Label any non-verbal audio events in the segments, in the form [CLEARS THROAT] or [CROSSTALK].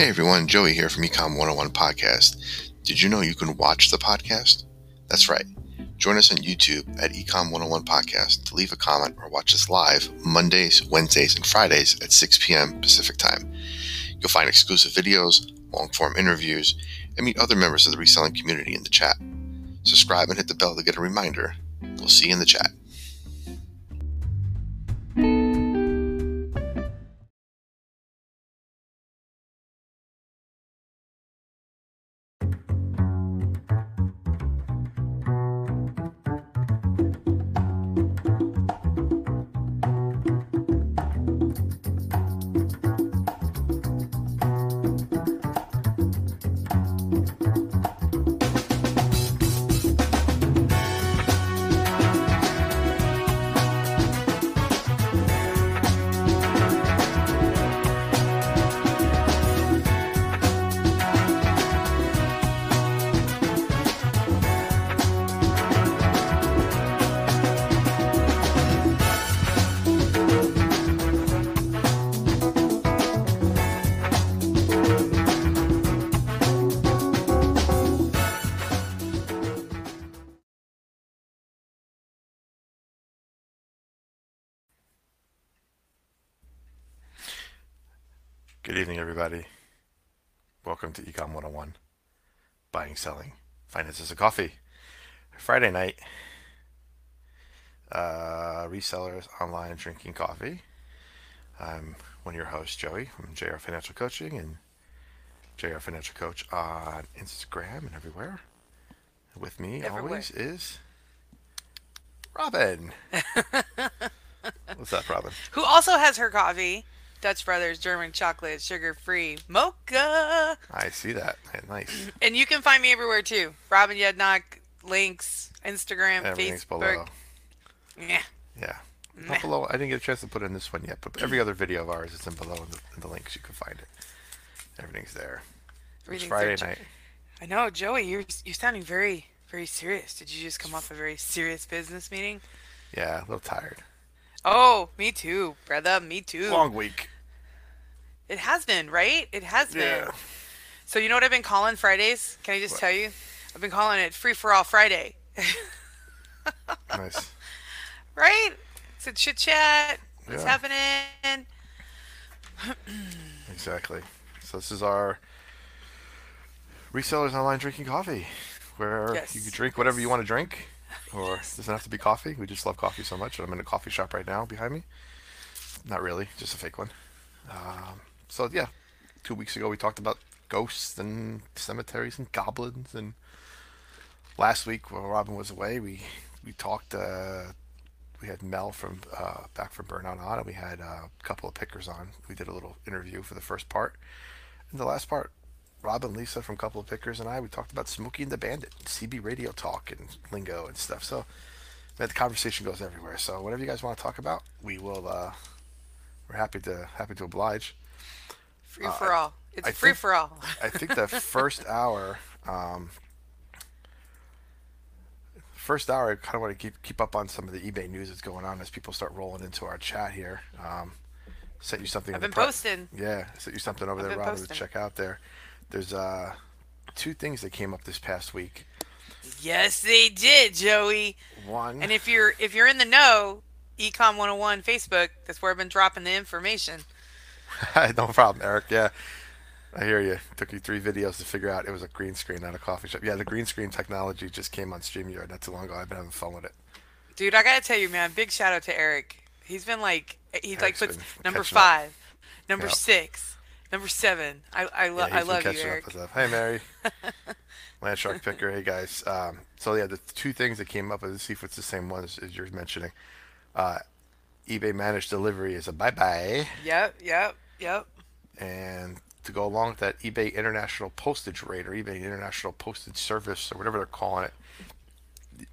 Hey everyone, Joey here from Ecom 101 Podcast. Did you know you can watch the podcast? That's right. Join us on YouTube at Ecom 101 Podcast to leave a comment or watch us live Mondays, Wednesdays, and Fridays at 6 p.m. Pacific Time. You'll find exclusive videos, long form interviews, and meet other members of the reselling community in the chat. Subscribe and hit the bell to get a reminder. We'll see you in the chat. Everybody. Welcome to Ecom 101 Buying, Selling, Finances, and Coffee. Friday night, uh, resellers online drinking coffee. I'm one of your hosts, Joey from JR Financial Coaching and JR Financial Coach on Instagram and everywhere. With me Everywhere. always is Robyn. [LAUGHS] What's up, Robyn? Who also has her coffee, Dutch Brothers German chocolate, sugar free mocha. I see that. Nice. [LAUGHS] And you can find me everywhere too. Robyn Yednock, links, Instagram, Everything's Facebook. below. Yeah. Yeah. Not below. I didn't get a chance to put in this one yet, but every other video of ours is in below in the, in the links. You can find it. Everything's there. It's Friday there. night. I know, Joey, you're you're sounding very, very serious. Did you just come off a very serious business meeting? Yeah, a little tired. Oh, me too, brother. Me too. Long week. It has been, right? It has been. Yeah. So you know what I've been calling Fridays? Can I just What? tell you? I've been calling it Free for All Friday. [LAUGHS] Nice. right? It's a chit chat. What's Yeah. happening? [CLEARS THROAT] Exactly. So this is our resellers online drinking coffee, where Yes. you can drink whatever you want to drink, or it doesn't have to be coffee. We just love coffee so much. I'm in a coffee shop right now behind me. Not really, just a fake one. Um, so yeah, two weeks ago we talked about ghosts and cemeteries and goblins, and last week while Robyn was away, we we talked. Uh, we had Mel from uh, back from Burnout on, and we had uh, a couple of pickers on. We did a little interview for the first part, and the last part, Robyn, Lisa from Couple of Pickers, and I we talked about Smokey and the Bandit, CB radio talk and lingo and stuff. So man, the conversation goes everywhere. So whatever you guys want to talk about, we will. Uh, we're happy to happy to oblige. Free for all. It's I free think- for all. I think the [LAUGHS] first hour, um, first hour, I kind of want to keep keep up on some of the eBay news that's going on as people start rolling into our chat here. Um, sent you something. I've been pre- posting. Yeah, sent you something over I've there, Robyn, to check out there. There's uh, two things that came up this past week. Yes, they did, Joey. One, And if you're if you're in the know, Ecom 101 Facebook, that's where I've been dropping the information. [LAUGHS] no problem, Eric. Yeah, I hear you. Took you three videos to figure out it was a green screen, not a coffee shop. Yeah, the green screen technology just came on StreamYard not too long ago. I've been having fun with it. Dude, I gotta tell you, man, big shout out to Eric. He's been like he like puts number catching up. five, number Yep. six, number seven. I I, lo- Yeah, I love you, Eric. Hey, Mary. [LAUGHS] Land Shark Picker. Hey, guys. Um, so, yeah, the two things that came up, let's see if it's the same ones as you're mentioning. Uh, eBay Managed Delivery is a bye-bye. Yep, yep, yep. And to go along with that, eBay International Postage Rate or eBay International Postage Service or whatever they're calling it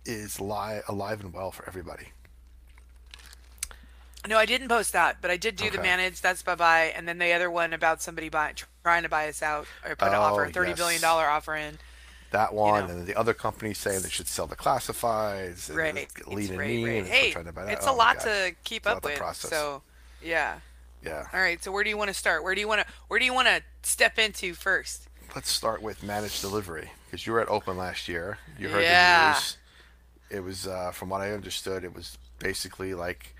is li- alive and well for everybody. No, I didn't post that, but I did do the manage. That's bye bye, and then the other one about somebody buying, trying to buy us out or put an Oh, offer, a thirty billion yes. dollar offer in. That one, know. and then the other company saying they should sell the classifieds. Right. it's lean It's and right, mean. right. Hey, trying to buy that. it's Oh a my lot to keep It's up with. process. So, yeah. Yeah. All right. So where do you want to start? Where do you want to where do you want to step into first? Let's start with managed delivery because you were at Open last year. You heard the news. It was, uh, from what I understood, it was basically like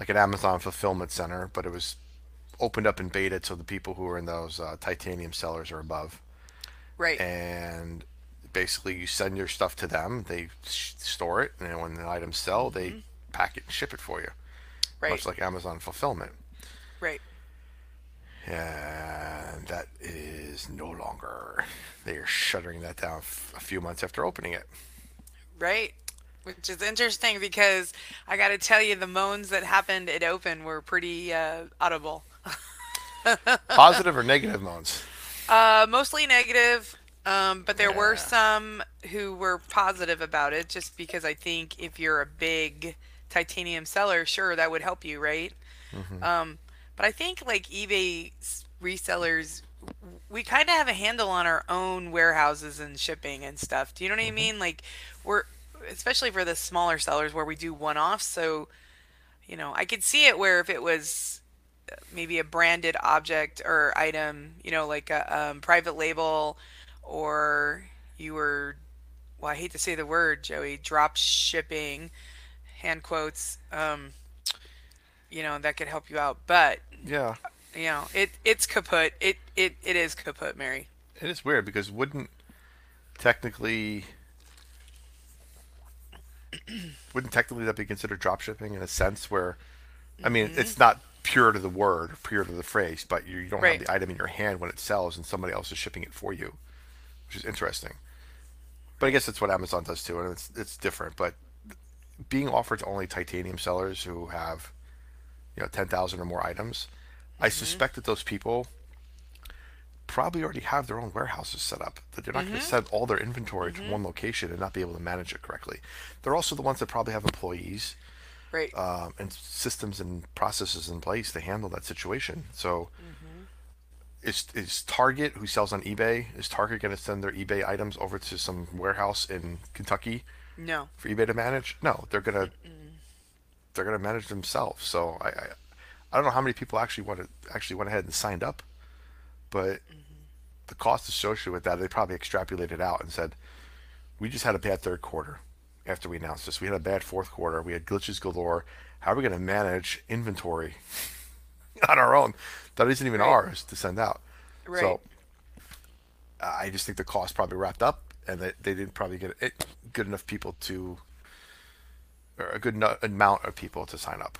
like an Amazon fulfillment center, but it was opened up in beta to the people who are in those uh, titanium sellers or above. Right. And basically, you send your stuff to them, they sh- store it, and then when the items sell, they pack it and ship it for you, Right. much like Amazon fulfillment. Right. And that is no longer. They are shuttering that down f- a few months after opening it. Right. Which is interesting because I got to tell you, the moans that happened at Open were pretty uh, audible. [LAUGHS] Positive or negative moans? Uh, mostly negative, um, but there were some who were positive about it just because I think if you're a big titanium seller, sure, that would help you, right? Um, but I think like eBay resellers, we kind of have a handle on our own warehouses and shipping and stuff. Do you know what I mean? Like we're, especially for the smaller sellers where we do one-offs. So, you know, I could see it where if it was maybe a branded object or item, you know, like a um, private label, or you were, well, I hate to say the word, Joey, drop shipping, hand quotes, um, you know, that could help you out. But, Yeah. you know, it it's kaput. It it it is kaput, Mary. It is weird because wouldn't technically wouldn't technically that be considered drop shipping in a sense where I mean mm-hmm. it's not pure to the word, pure to the phrase, but you, you don't Right. have the item in your hand when it sells and somebody else is shipping it for you, which is interesting. But I guess that's what Amazon does too, and it's it's different. But being offered to only titanium sellers who have you know ten thousand or more items, I mm-hmm. suspect that those people probably already have their own warehouses set up. That they're not going to mm-hmm. send all their inventory to mm-hmm. one location and not be able to manage it correctly. They're also the ones that probably have employees Right. um, and systems and processes in place to handle that situation. So, mm-hmm. is is Target who sells on eBay? Is Target going to send their eBay items over to some warehouse in Kentucky no. for eBay to manage? No, they're gonna they're gonna manage themselves. So I, I I don't know how many people actually went actually went ahead and signed up, but the cost associated with that they probably extrapolated out and said we just had a bad third quarter after we announced this. We had a bad fourth quarter. We had glitches galore. How are we going to manage inventory [LAUGHS] on our own that isn't even Right. ours to send out? Right. So I just think the cost probably wrapped up, and that they didn't probably get it, good enough people to, or a good no- amount of people to sign up.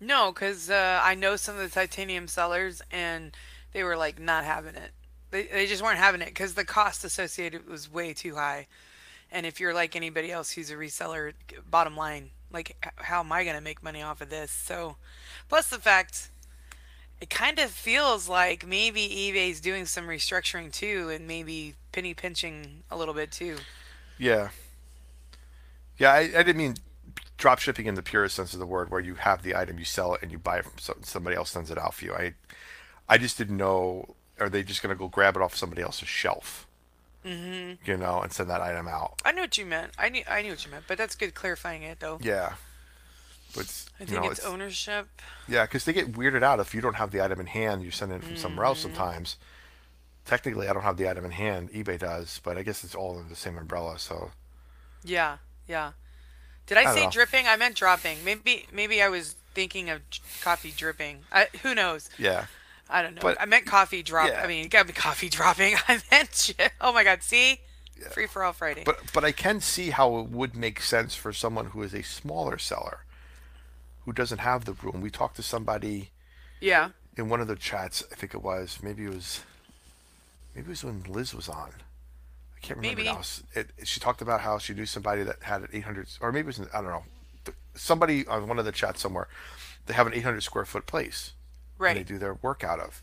No, because uh, I know some of the titanium sellers, and they were like not having it. They they just weren't having it because the cost associated was way too high. And if you're like anybody else who's a reseller, bottom line, like how am I gonna make money off of this? So, plus the fact, it kind of feels like maybe eBay's doing some restructuring too, and maybe penny pinching a little bit too. Yeah. Yeah, I, I didn't mean drop shipping in the purest sense of the word, where you have the item, you sell it, and you buy it from so, somebody else sends it out for you. I, I just didn't know. Are they just gonna go grab it off somebody else's shelf? Mm-hmm. You know, and send that item out. I knew what you meant. I knew I knew what you meant, but that's good clarifying it though. Yeah. But it's, I you think know, it's ownership. Yeah, because they get weirded out if you don't have the item in hand. You send it from somewhere else Mm-hmm. sometimes. Technically, I don't have the item in hand. eBay does, but I guess it's all under the same umbrella. So Yeah, yeah. Did I, don't say know. dripping? I meant dropping. Maybe maybe I was thinking of coffee dripping. I, who knows? yeah, I don't know. But- I meant coffee drop. yeah. I mean, it got me coffee dropping. [LAUGHS] I meant shit. Oh my god, see? Free for all Friday. but but I can see how it would make sense for someone who is a smaller seller, who doesn't have the room. We talked to somebody yeah. in one of the chats. I think it was maybe it was maybe it was when Liz was on. I can't remember Maybe. now. S- It, she talked about how she knew somebody that had an 800, or maybe it was I don't know. Somebody on one of the chats somewhere, they have an 800 square foot place. And they do their work out of.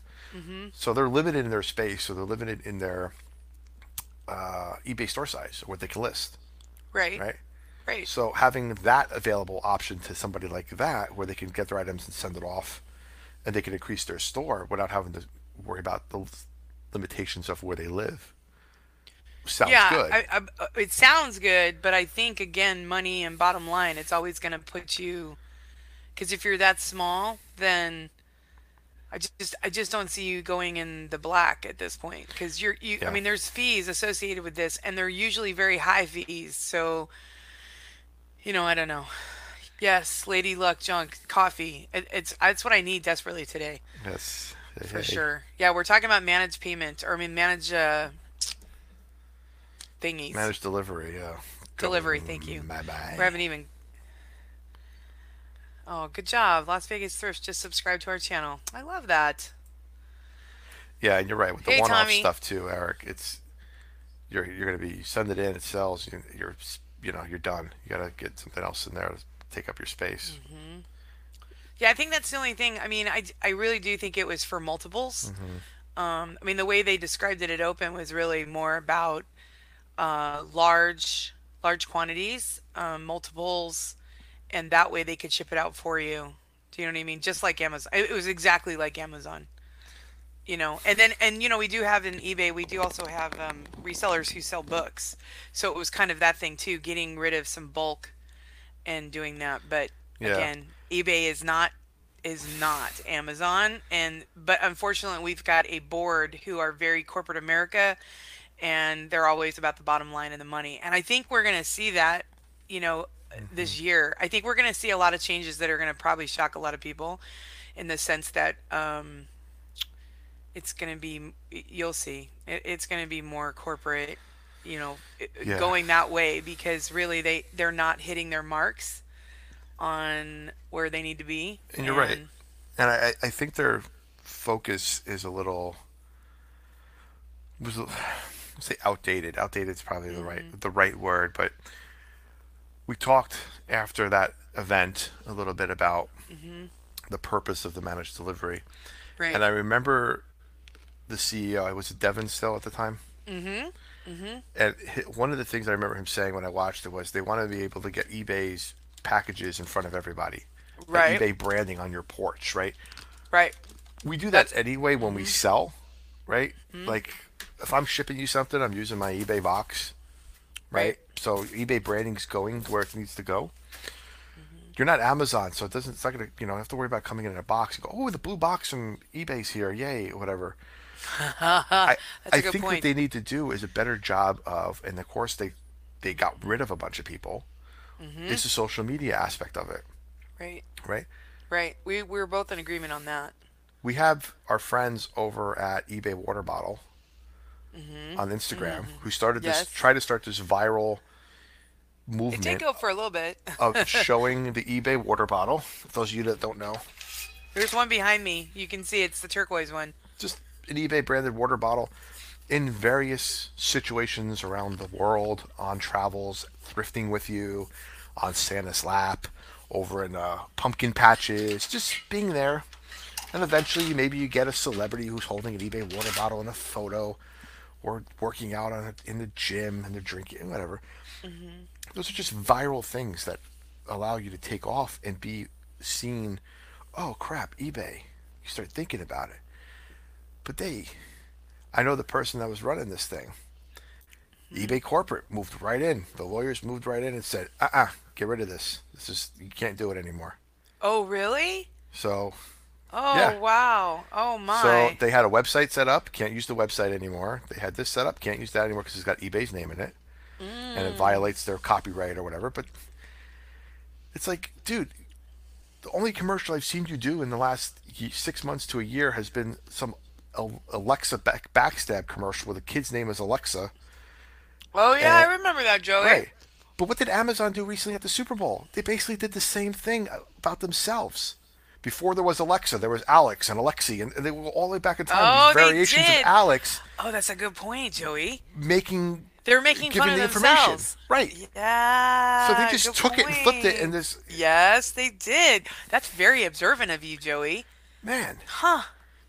So they're limited in their space, so they're limited in their uh, eBay store size, or what they can list, Right. right? Right. So having that available option to somebody like that, where they can get their items and send it off, and they can increase their store without having to worry about the limitations of where they live, sounds yeah, good. I, I, uh, it sounds good, but I think again, money and bottom line, it's always going to put you. Because if you're that small, then I just I just don't see you going in the black at this point because you're you I mean there's fees associated with this and they're usually very high fees. So, you know, I don't know. Yes, Lady Luck junk coffee. It, it's it's what I need desperately today Yes. for Hey, sure. Yeah, we're talking about managed payment or I mean managed uh, thingies. Managed delivery. Yeah. Delivery, thank you. Bye bye. We haven't even Oh, good job. Las Vegas Thrift just subscribed to our channel. I love that. Yeah, and you're right with the Hey, one-off Tommy. stuff too, Eric. It's you're you're gonna be send it in, it sells. You, you're you know you're done. You gotta get something else in there to take up your space. Yeah, I think that's the only thing. I mean, I, I really do think it was for multiples. Um, I mean, the way they described it at Open was really more about uh, large large quantities, um, multiples, and that way they could ship it out for you. Do you know what I mean? Just like Amazon. It was exactly like Amazon. You know, and then and you know we do have in eBay. We do also have um, resellers who sell books. So it was kind of that thing too, getting rid of some bulk and doing that. But Yeah. again, eBay is not is not Amazon and but unfortunately we've got a board who are very corporate America and they're always about the bottom line and the money. And I think we're going to see that, you know, this year. I think we're going to see a lot of changes that are going to probably shock a lot of people in the sense that um it's going to be you'll see. It, it's going to be more corporate, you know, Yeah. going that way because really they they're not hitting their marks on where they need to be. And you're right. And I, I think their focus is a little was [SIGHS] say outdated. Outdated is probably the right the right word, but we talked after that event a little bit about the purpose of the managed delivery. Right. And I remember the CEO, I was Devin still at the time. Mm-hmm. Mm-hmm. And one of the things I remember him saying when I watched it was they want to be able to get eBay's packages in front of everybody. Like Right. eBay branding on your porch, right? right. We do that That's- anyway when Mm-hmm. we sell, right? Like if I'm shipping you something, I'm using my eBay box, right? Right. So eBay branding's going where it needs to go. Mm-hmm. You're not Amazon, so it doesn't. It's not gonna. You know, have to worry about coming in a box. and go, oh, the blue box from eBay's here, yay, whatever. [LAUGHS] I, I think what they need to do is a better job of, and of course they they got rid of a bunch of people. Mm-hmm. Is the social media aspect of it, Right. right? Right. We we were both in agreement on that. We have our friends over at eBay Water Bottle on Instagram who started this, Mm-hmm. Yes. try to start this viral movement. It did go for a little bit. of [LAUGHS] showing the eBay water bottle. For those of you that don't know, There's one behind me. You can see it's the turquoise one. just an eBay branded water bottle in various situations around the world on travels, thrifting with you, on Santa's lap, over in uh, pumpkin patches, just being there. And eventually, maybe you get a celebrity who's holding an eBay water bottle in a photo, or working out on it in the gym and they're drinking whatever. Mm-hmm. Those are just viral things that allow you to take off and be seen. Oh crap, eBay! You start thinking about it. But they, I know the person that was running this thing. Mm-hmm. eBay corporate moved right in. The lawyers moved right in and said, "Uh-uh, get rid of this. This is you can't do it anymore." Oh, really? So, Oh, Yeah. wow. Oh my. so they had a website set up. Can't use the website anymore. They had this set up. Can't use that anymore because it's got eBay's name in it, and Mm. it violates their copyright or whatever. But it's like, dude, the only commercial I've seen you do in the last six months to a year has been some Alexa back- backstab commercial where the kid's name is Alexa. oh yeah, I uh, remember that, Joey. Right. But what did Amazon do recently at the Super Bowl? They basically did the same thing about themselves. Before there was Alexa, there was Alex and Alexi, and they were all the way back in time. Oh, these variations of Alex Oh, that's a good point, Joey. making They were making giving fun the of information. themselves. Right. Yeah. So they just took it and flipped it, and this Yes, they did. That's very observant of you, Joey. man. Huh.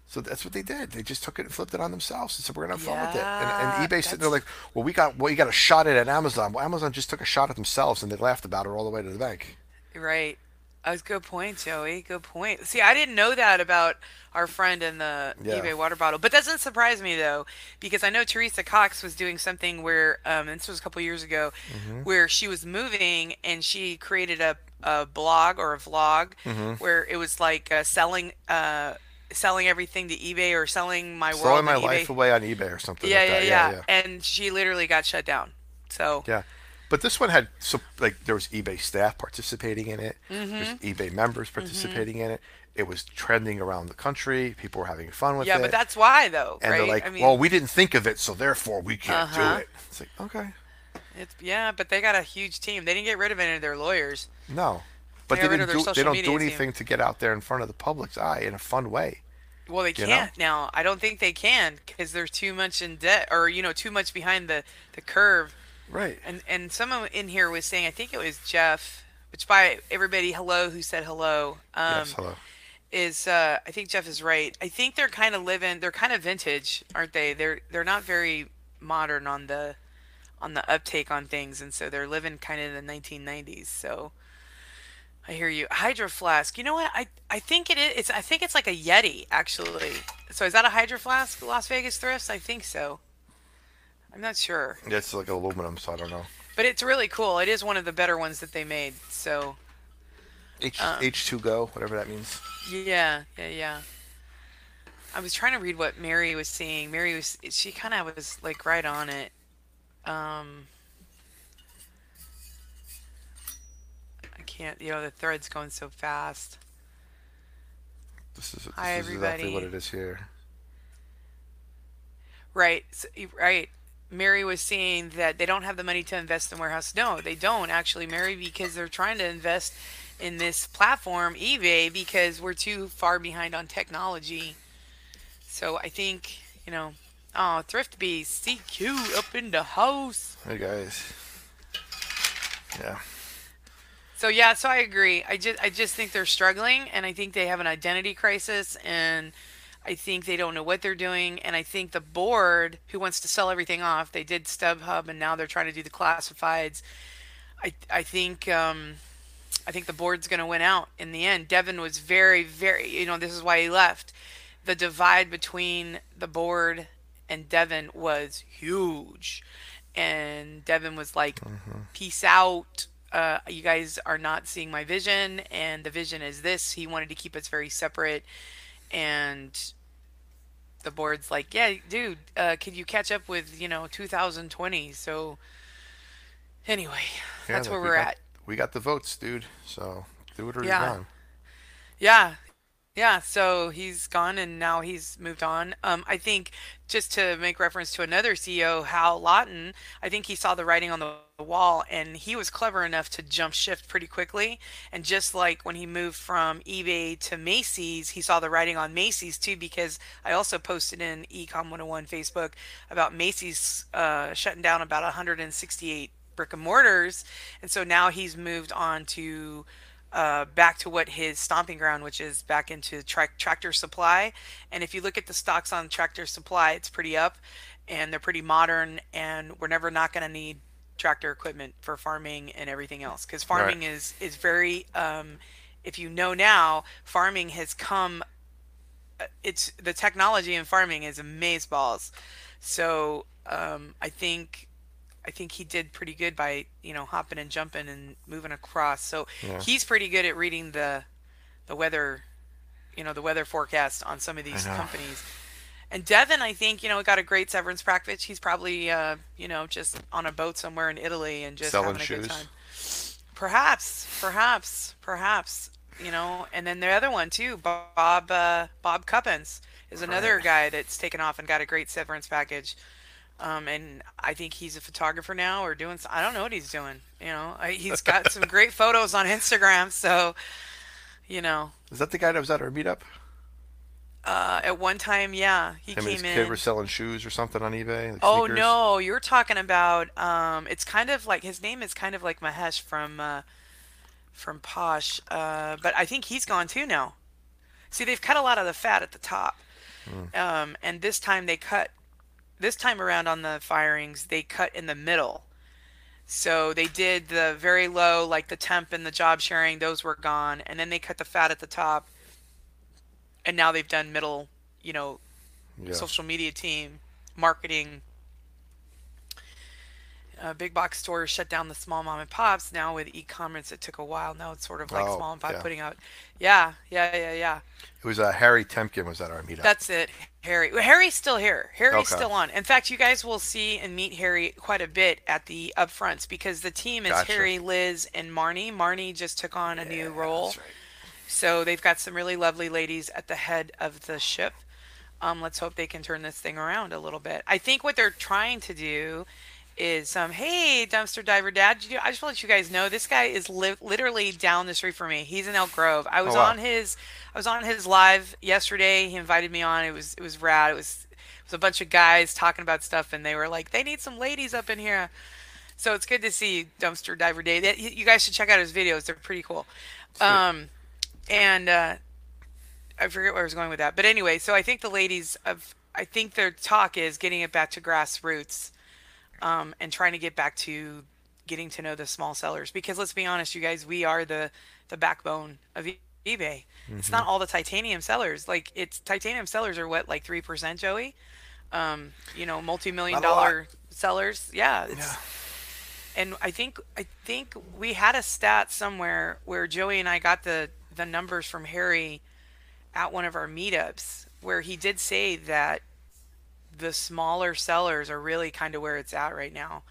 So that's what they did. They just took it and flipped it on themselves and said, "We're gonna have fun with it." And, and eBay sitting there like, "Well, we got well, you got a shot at it at Amazon." Well, Amazon just took a shot at themselves, and they laughed about it all the way to the bank. Right. That was a good point, Joey. Good point. See, I didn't know that about our friend in the Yeah. eBay water bottle, but doesn't surprise me though, because I know Teresa Cox was doing something where, um, and this was a couple years ago, Mm-hmm. where she was moving and she created a, a blog or a vlog Mm-hmm. where it was like uh, selling uh, selling everything to eBay or selling my Throwing world my on life away on eBay or something Yeah, like yeah, that. Yeah, yeah. yeah. And she literally got shut down. So, Yeah, but this one had so like there was eBay staff participating in it. Mm-hmm. eBay members participating in it. It was trending around the country. People were having fun with yeah, it. Yeah, but that's why though, and right? they're like, I mean, "Well, we didn't think of it, so therefore we can't Uh-huh. do it." It's like, okay, it's yeah, but they got a huge team. They didn't get rid of any of their lawyers. no, but They they didn't do. They don't do team. anything to get out there in front of the public's eye in a fun way. Well, they You know? can't now. I don't think they can because they're too much in debt, or you know, too much behind the the curve. Right. And and someone in here was saying, I think it was Jeff, which by everybody hello who said hello. Um, yes. Hello. is uh, I think Jeff is right. I think they're kind of living. They're kind of vintage, aren't they? They're they're not very modern on the on the uptake on things, and so they're living kind of in the 1990s. So I hear you. Hydro flask. You know what? I I think it is. It's I think it's like a Yeti actually. So is that a Hydro flask? Las Vegas thrifts? I think so. I'm not sure, it's like aluminum, so I don't know. but it's really cool. It is one of the better ones that they made. So H Um, H2 Go, whatever that means. Yeah, yeah, yeah. I was trying to read what Mary was saying. Mary was she kind of was like right on it. Um I can't, you know, the thread's going so fast. This is, this Hi, is exactly what it is here. Right, s right. Mary was saying that they don't have the money to invest in warehouse. No, they don't actually, Mary, because they're trying to invest in this platform, eBay, because we're too far behind on technology. So I think, you know, oh, Thrift Beast, CQ up in the house. Hey guys. Yeah. So yeah, so I agree. I just I just think they're struggling and I think they have an identity crisis and I think they don't know what they're doing and I think the board who wants to sell everything off, they did StubHub and now they're trying to do the classifieds. I I think um I think the board's going to win out in the end. Devin was very very, you know, this is why he left. The divide between the board and Devin was huge. And Devin was like, peace out. Uh, you guys are not seeing my vision, and the vision is this. He wanted to keep us very separate. And the board's like, yeah, dude, uh, could you catch up with, you know, 2020? So, anyway, Yeah, that's where we we're got, at. We got the votes, dude. So do it or Yeah. you're gone. Yeah. Yeah, so he's gone and now he's moved on. Um, I think just to make reference to another CEO, Hal Lawton, I think he saw the writing on the wall and he was clever enough to jump shift pretty quickly. And just like when he moved from eBay to Macy's, he saw the writing on Macy's too, because I also posted in Ecom 101 Facebook about Macy's uh, shutting down about 168 brick and mortars. And so now he's moved on to uh, back to what his stomping ground, which is back into tra- tractor supply. And if you look at the stocks on tractor supply, it's pretty up and they're pretty modern. And we're never not going to need tractor equipment for farming and everything else because farming Right. is is very um, if you know now farming has come it's the technology in farming is amaze balls so um, i think i think he did pretty good by you know hopping and jumping and moving across so Yeah. he's pretty good at reading the the weather you know the weather forecast on some of these companies and devin i think you know got a great severance package he's probably uh, you know just on a boat somewhere in italy and just Selling having a shoes. good time perhaps perhaps perhaps you know and then the other one too bob uh, bob Kupbens is another Right. guy that's taken off and got a great severance package um, and I think he's a photographer now or doing. I don't know what he's doing. You know, he's got some [LAUGHS] great photos on Instagram. So, you know, Is that the guy that was at our meetup? Uh, at one time, yeah, he Him and his came kid in. were selling shoes or something on eBay. Like Oh sneakers? no, you're talking about. Um, it's kind of like his name is kind of like Mahesh from uh, from Posh, uh, but I think he's gone too now. See, they've cut a lot of the fat at the top, um, and this time they cut. This time around on the firings, they cut in the middle. So they did the very low, like the temp and the job sharing; those were gone, and then they cut the fat at the top, and now they've done middle. You know, Yeah. social media team, marketing, uh, big box stores shut down the small mom and pops. Now with e-commerce, it took a while. Now it's sort of like Oh, small and pop yeah. putting out. Yeah, yeah, yeah, yeah. It was uh, Harry Temkin was at our meetup. That's it. Harry. Well, Harry's still here. Harry's Okay. still on. In fact, you guys will see and meet Harry quite a bit at the upfronts because the team is Gotcha. Harry, Liz, and Marnie. Marnie just took on a new role. That's right. So they've got some really lovely ladies at the head of the ship. Um, let's hope they can turn this thing around a little bit. I think what they're trying to do is, um, hey, dumpster diver dad, you- I just want to let you guys know this guy is li- literally down the street from me. He's in Elk Grove. I was Oh, wow. on his, I was on his live yesterday. He invited me on. It was it was rad. It was it was a bunch of guys talking about stuff, and they were like, they need some ladies up in here. So it's good to see Dumpster Diver Dad. That- You guys should check out his videos. They're pretty cool. Um, and uh, I forget where I was going with that. But anyway, so I think the ladies of I think their talk is getting it back to grassroots, um, and trying to get back to getting to know the small sellers. Because let's be honest, you guys, we are the the backbone of eBay. It's not all the titanium sellers. Like it's titanium sellers are what like three percent, Joey. Um, you know, multi-million Not a lot. dollar sellers. Yeah, it's Yeah. and I think I think we had a stat somewhere where Joey and I got the the numbers from Harry at one of our meetups where he did say that the smaller sellers are really kind of where it's at right now.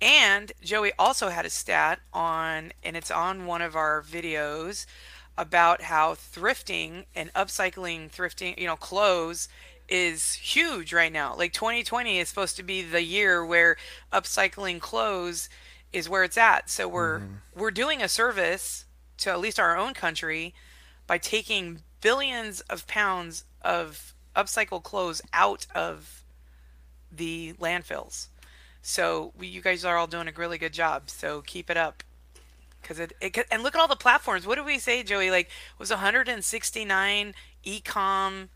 And Joey also had a stat on, and it's on one of our videos about how thrifting and upcycling thrifting, you know, clothes is huge right now. Like 2020 is supposed to be the year where upcycling clothes is where it's at. So we're mm-hmm. we're doing a service to at least our own country by taking billions of pounds of upcycled clothes out of the landfills. So we, you guys are all doing a really good job. So keep it up. Cause it, it and look at all the platforms. What did we say, Joey? Like it was 169 ecom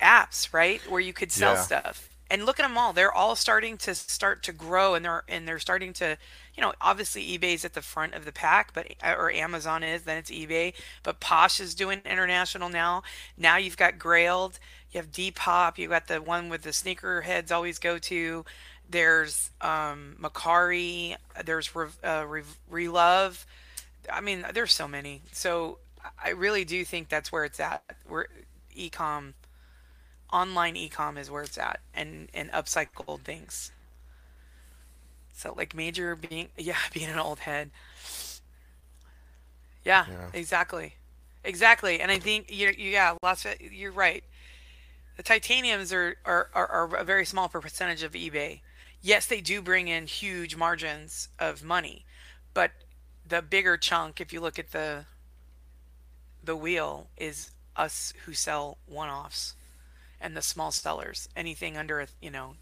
apps, right? Where you could sell Yeah. stuff. And look at them all. They're all starting to start to grow and they're and they're starting to, you know, obviously eBay's at the front of the pack, but or Amazon is, then it's eBay, but Posh is doing international now. Now you've got Grailed, you have Depop, you got the one with the sneaker heads always go to. There's um Mercari, there's Re, uh, Re, Relove. I mean, there's so many. So I really do think that's where it's at. Where ecom online ecom is where it's at and and upcycled things so like major being [LAUGHS] yeah being an old head yeah, Yeah. exactly exactly and i think you yeah lots of you're right the titaniums are, are are are a very small percentage of ebay yes they do bring in huge margins of money but the bigger chunk if you look at the the wheel is us who sell one-offs and the small sellers. Anything under, a you know,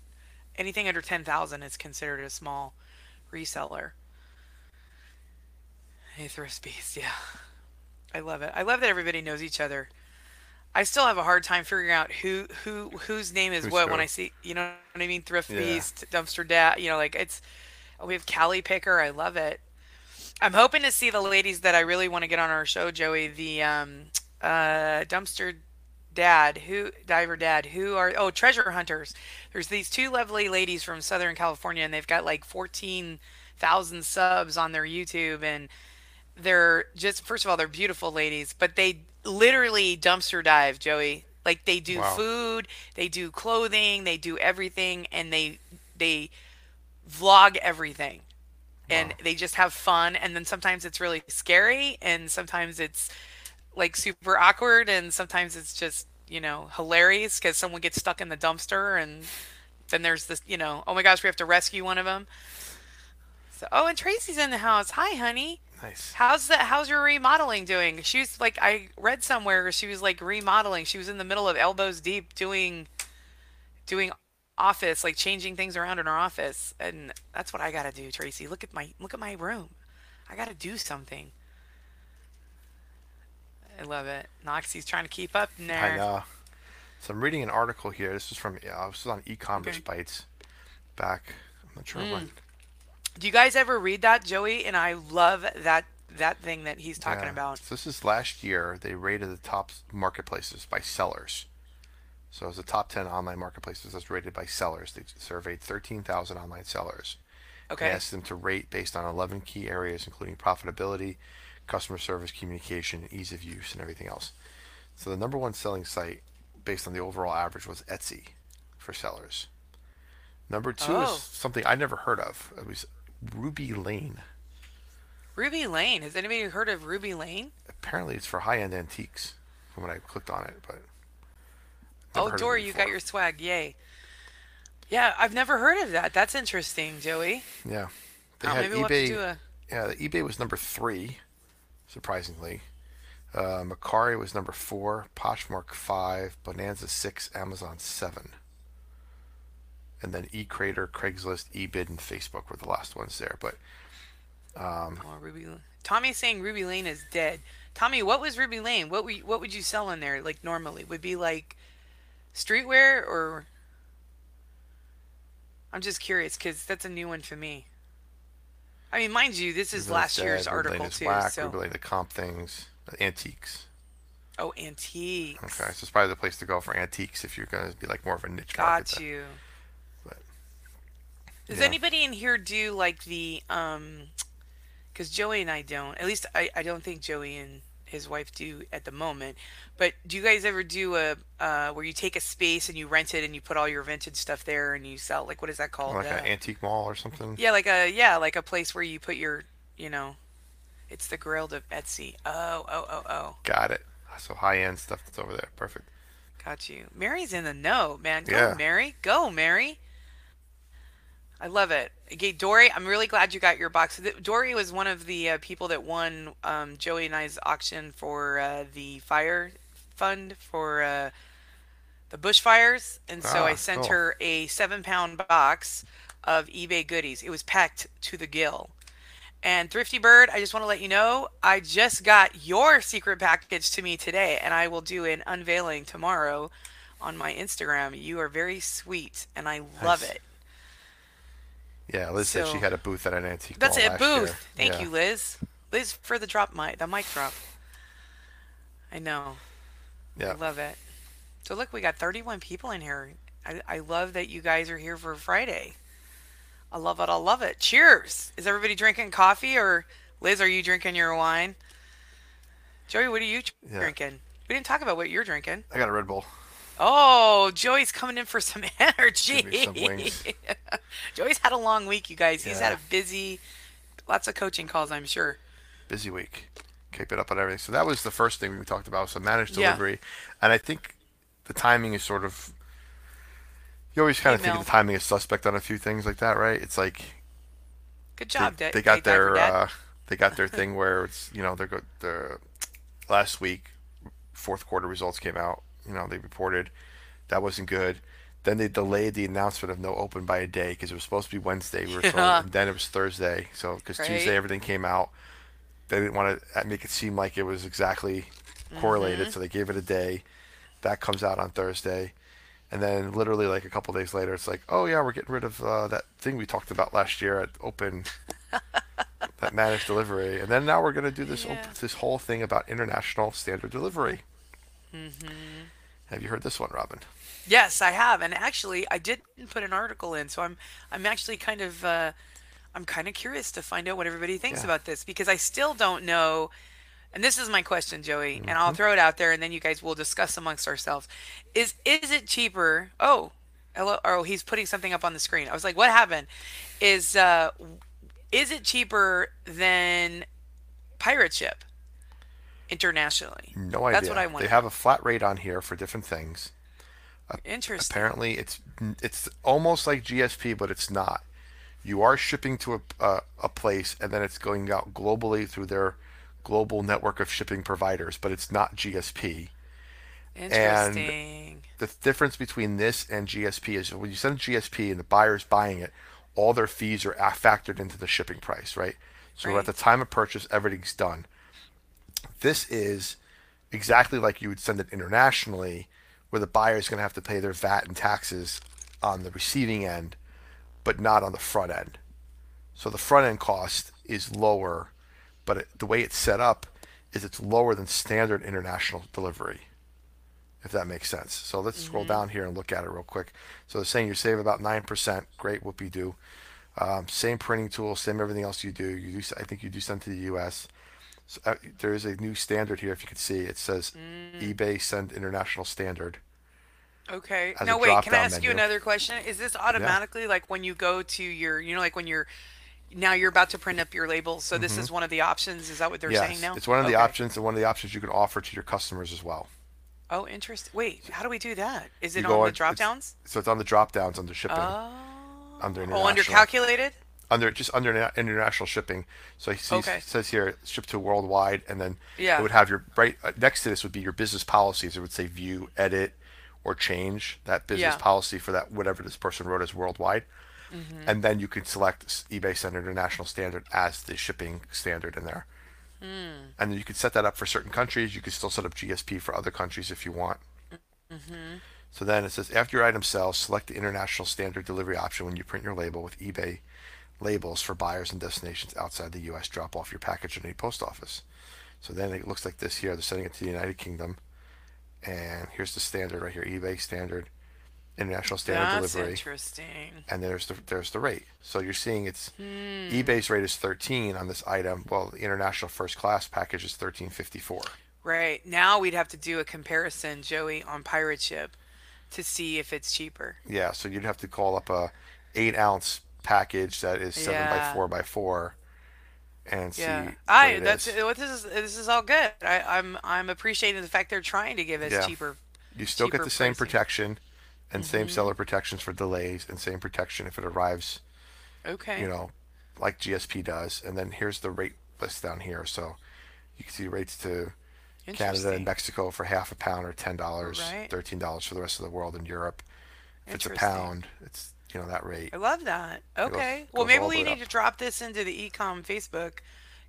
anything under 10,000 is considered a small reseller. Hey, Thrift Beast, yeah. I love it. I love that everybody knows each other. I still have a hard time figuring out who who whose name is Who's what when. I see, you know what I mean? Thrift Yeah. Beast, Dumpster Dad, you know, like it's we have Cali Picker. I love it. I'm hoping to see the ladies that I really want to get on our show, Joey. The um, uh, dumpster dad, who diver dad, who are oh treasure hunters. There's these two lovely ladies from Southern California, and they've got like 14,000 subs on their YouTube, and they're just first of all they're beautiful ladies, but they literally dumpster dive, Joey. Like they do Wow. food, they do clothing, they do everything, and they they vlog everything and Wow. they just have fun and then sometimes it's really scary and sometimes it's like super awkward and sometimes it's just you know hilarious because someone gets stuck in the dumpster and then there's this you know oh my gosh we have to rescue one of them so oh and Traci's in the house. Hi honey. Nice. how's that how's your remodeling doing? She was like i read somewhere she was like remodeling. She was in the middle of elbows deep doing doing office like changing things around in her office. And that's what i gotta do tracy. Look at my look at my room. I gotta do something i love it noxie's trying to keep up in I know. So I'm reading an article here. This is from yeah, this is on e-commerce Okay. bites back. I'm not sure when. Hmm. do you guys ever read that joey and i love that that thing that he's talking Yeah. about So this is last year. They rated the top marketplaces by sellers. So it was the top 10 online marketplaces that's rated by sellers. They surveyed 13,000 online sellers. and Okay. asked them to rate based on 11 key areas, including profitability, customer service, communication, ease of use, and everything else. So the number one selling site based on the overall average was Etsy for sellers. Number two is Oh, something I never heard of. It was Ruby Lane. Ruby Lane. Has anybody heard of Ruby Lane? Apparently, it's for high-end antiques. From when I clicked on it, but Oh, Dory, you got your swag. Yay. Yeah, I've never heard of that. That's interesting, Joey. Yeah, they Oh, had maybe we'll have to eBay. do a. Yeah, the eBay was number three, surprisingly. Uh, Mercari was number four, Poshmark five, Bonanza six, Amazon seven, and then eCrater, Craigslist, eBid, and Facebook were the last ones there. But um, Oh, Ruby. Tommy's saying Ruby Lane is dead. Tommy, what was Ruby Lane? What we what would you sell in there? Like normally would be like streetwear or I'm just curious because that's a new one for me. I mean, mind you, this is last year's article too. whack, So, Ruby Lane to comp things, antiques. oh, antiques. Okay, so it's probably the place to go for antiques if you're gonna be like more of a niche market. Got then. you. But Does yeah. anybody in here do like the um? Because Joey and I don't. At least I I don't think Joey and his wife do at the moment. But do you guys ever do a uh where you take a space and you rent it and you put all your vintage stuff there and you sell like what is that called? like Uh, an antique mall or something. yeah, like a yeah, like a place where you put your you know, it's the Grail of Etsy. Oh oh oh oh. Got it. So high-end stuff that's over there. Perfect. Got you. Mary's in the know, man. Go, Yeah. Mary. Go, Mary. I love it. Okay, Dory, I'm really glad you got your box. Dory was one of the uh, people that won um, Joey and I's auction for uh, the fire fund for uh, the bushfires. And so I Ah, sent cool. her a seven pound box of eBay goodies. It was packed to the gill. And Thrifty Bird, I just want to let you know, I just got your secret package to me today, and I will do an unveiling tomorrow on my Instagram. You are very sweet, and I love Nice. it. Yeah, Liz said she had a booth at an antique That's it, booth. year. Thank Yeah. you, Liz. Liz for the drop mic, the mic drop. I know. Yeah. I love it. So look, we got 31 people in here. I, I love that you guys are here for Friday. I love it. I love it. Cheers. Is everybody drinking coffee or Liz, are you drinking your wine? Joey, what are you Yeah. drinking? We didn't talk about what you're drinking. I got a Red Bull. Oh, Joey's coming in for some [LAUGHS] energy. Some. [LAUGHS] Joey's had a long week, you guys. He's had a busy, lots of coaching calls, I'm sure. Busy week. Keep it up on everything. So that was the first thing we talked about. So managed delivery, Yeah. and I think the timing is sort of. You always kind of think Email. the timing is suspect on a few things like that, right? It's like Good job, Dad. they got their uh, they got their [LAUGHS] thing where it's you know they're go their last week fourth quarter results came out. You know they reported that wasn't good. Then they delayed the announcement of no open by a day because it was supposed to be Wednesday. We were told, and then it was Thursday. So because Right. Tuesday everything came out, they didn't want to make it seem like it was exactly correlated, Mm-hmm. so they gave it a day. That comes out on Thursday, and then literally like a couple days later, it's like, oh yeah, we're getting rid of uh, that thing we talked about last year at Open, [LAUGHS] that managed delivery, and then now we're gonna do this op- this whole thing about international standard delivery. Have you heard this one, Robyn? Yes, I have, and actually, I did put an article in, so I'm I'm actually kind of uh, I'm kind of curious to find out what everybody thinks Yeah. about this because I still don't know. And this is my question, Joey, and Mm-hmm. I'll throw it out there, and then you guys will discuss amongst ourselves. Is is it cheaper? Oh, hello. Oh, he's putting something up on the screen. I was like, what happened? Is uh, is it cheaper than pirate ship internationally? No idea. That's what I want. They have a flat rate on here for different things. Interesting. Apparently, it's it's almost like GSP, but it's not. You are shipping to a, a, a place, and then it's going out globally through their global network of shipping providers, but it's not GSP. Interesting. And The difference between this and GSP is when you send GSP and the buyer's buying it, all their fees are factored into the shipping price, right? So Right. at the time of purchase, everything's done. This is exactly like you would send it internationally, where the buyer is going to have to pay their VAT and taxes on the receiving end, but not on the front end. So the front end cost is lower, but it, the way it's set up is it's lower than standard international delivery, if that makes sense. So let's scroll down here and look at it real quick. So they're saying you save about 9%. Great, whoopee doo. Um, same printing tool, same everything else you do. You do, I think you do send to the U.S. So, uh, there is a new standard here. If you can see, it says eBay Send International Standard Okay. as Now wait, can I ask you another question? Is this Yeah. automatically like when you go to your, you know, like when you're now you're about to print up your labels, so this is one of the options. Is that what they're saying Yes, now? it's one of the options and one of the options you can offer to your customers as well. Oh, interesting. Wait, how do we do that? Is it go on the drop downs? so it's on the drop downs under shipping, Oh. under Oh, under calculated? Under just under international shipping. So it sees, Okay. says here ship to worldwide, and then it would have your right uh, next to this would be your business policies. It would say view, edit, or change that business Yeah. policy for that whatever this person wrote as worldwide, Mm-hmm. and then you can select eBay Send International Standard as the shipping standard in there. Hmm. And then you could set that up for certain countries. You could still set up GSP for other countries if you want. Mm-hmm. So then it says after your item sells, select the international standard delivery option when you print your label with eBay labels for buyers and destinations outside the US. Drop off your package at any post office. So then it looks like this here. They're sending it to the United Kingdom. And here's the standard right here eBay standard, international standard That's delivery. interesting. And there's the there's the rate. So you're seeing it's Hmm. eBay's rate is 13 on this item. Well, the international first class package is 1354. Right. Now we'd have to do a comparison, Joey, on pirate ship to see if it's cheaper. Yeah, so you'd have to call up a eight ounce package that is seven by four by four, and Yeah. see I that's is. what this is this is all good. I, I'm I'm appreciating the fact they're trying to give us Yeah. cheaper You still get the same pricing. protection and same Mm-hmm. seller protections for delays and same protection if it arrives, Okay. you know, like GSP does. And then here's the rate list down here. So you can see rates to Canada and Mexico for half a pound or ten dollars, Right. thirteen dollars for the rest of the world in Europe. If it's a pound, it's you know that rate. I love that. Okay. well, goes maybe we need up. to drop this into the ecom Facebook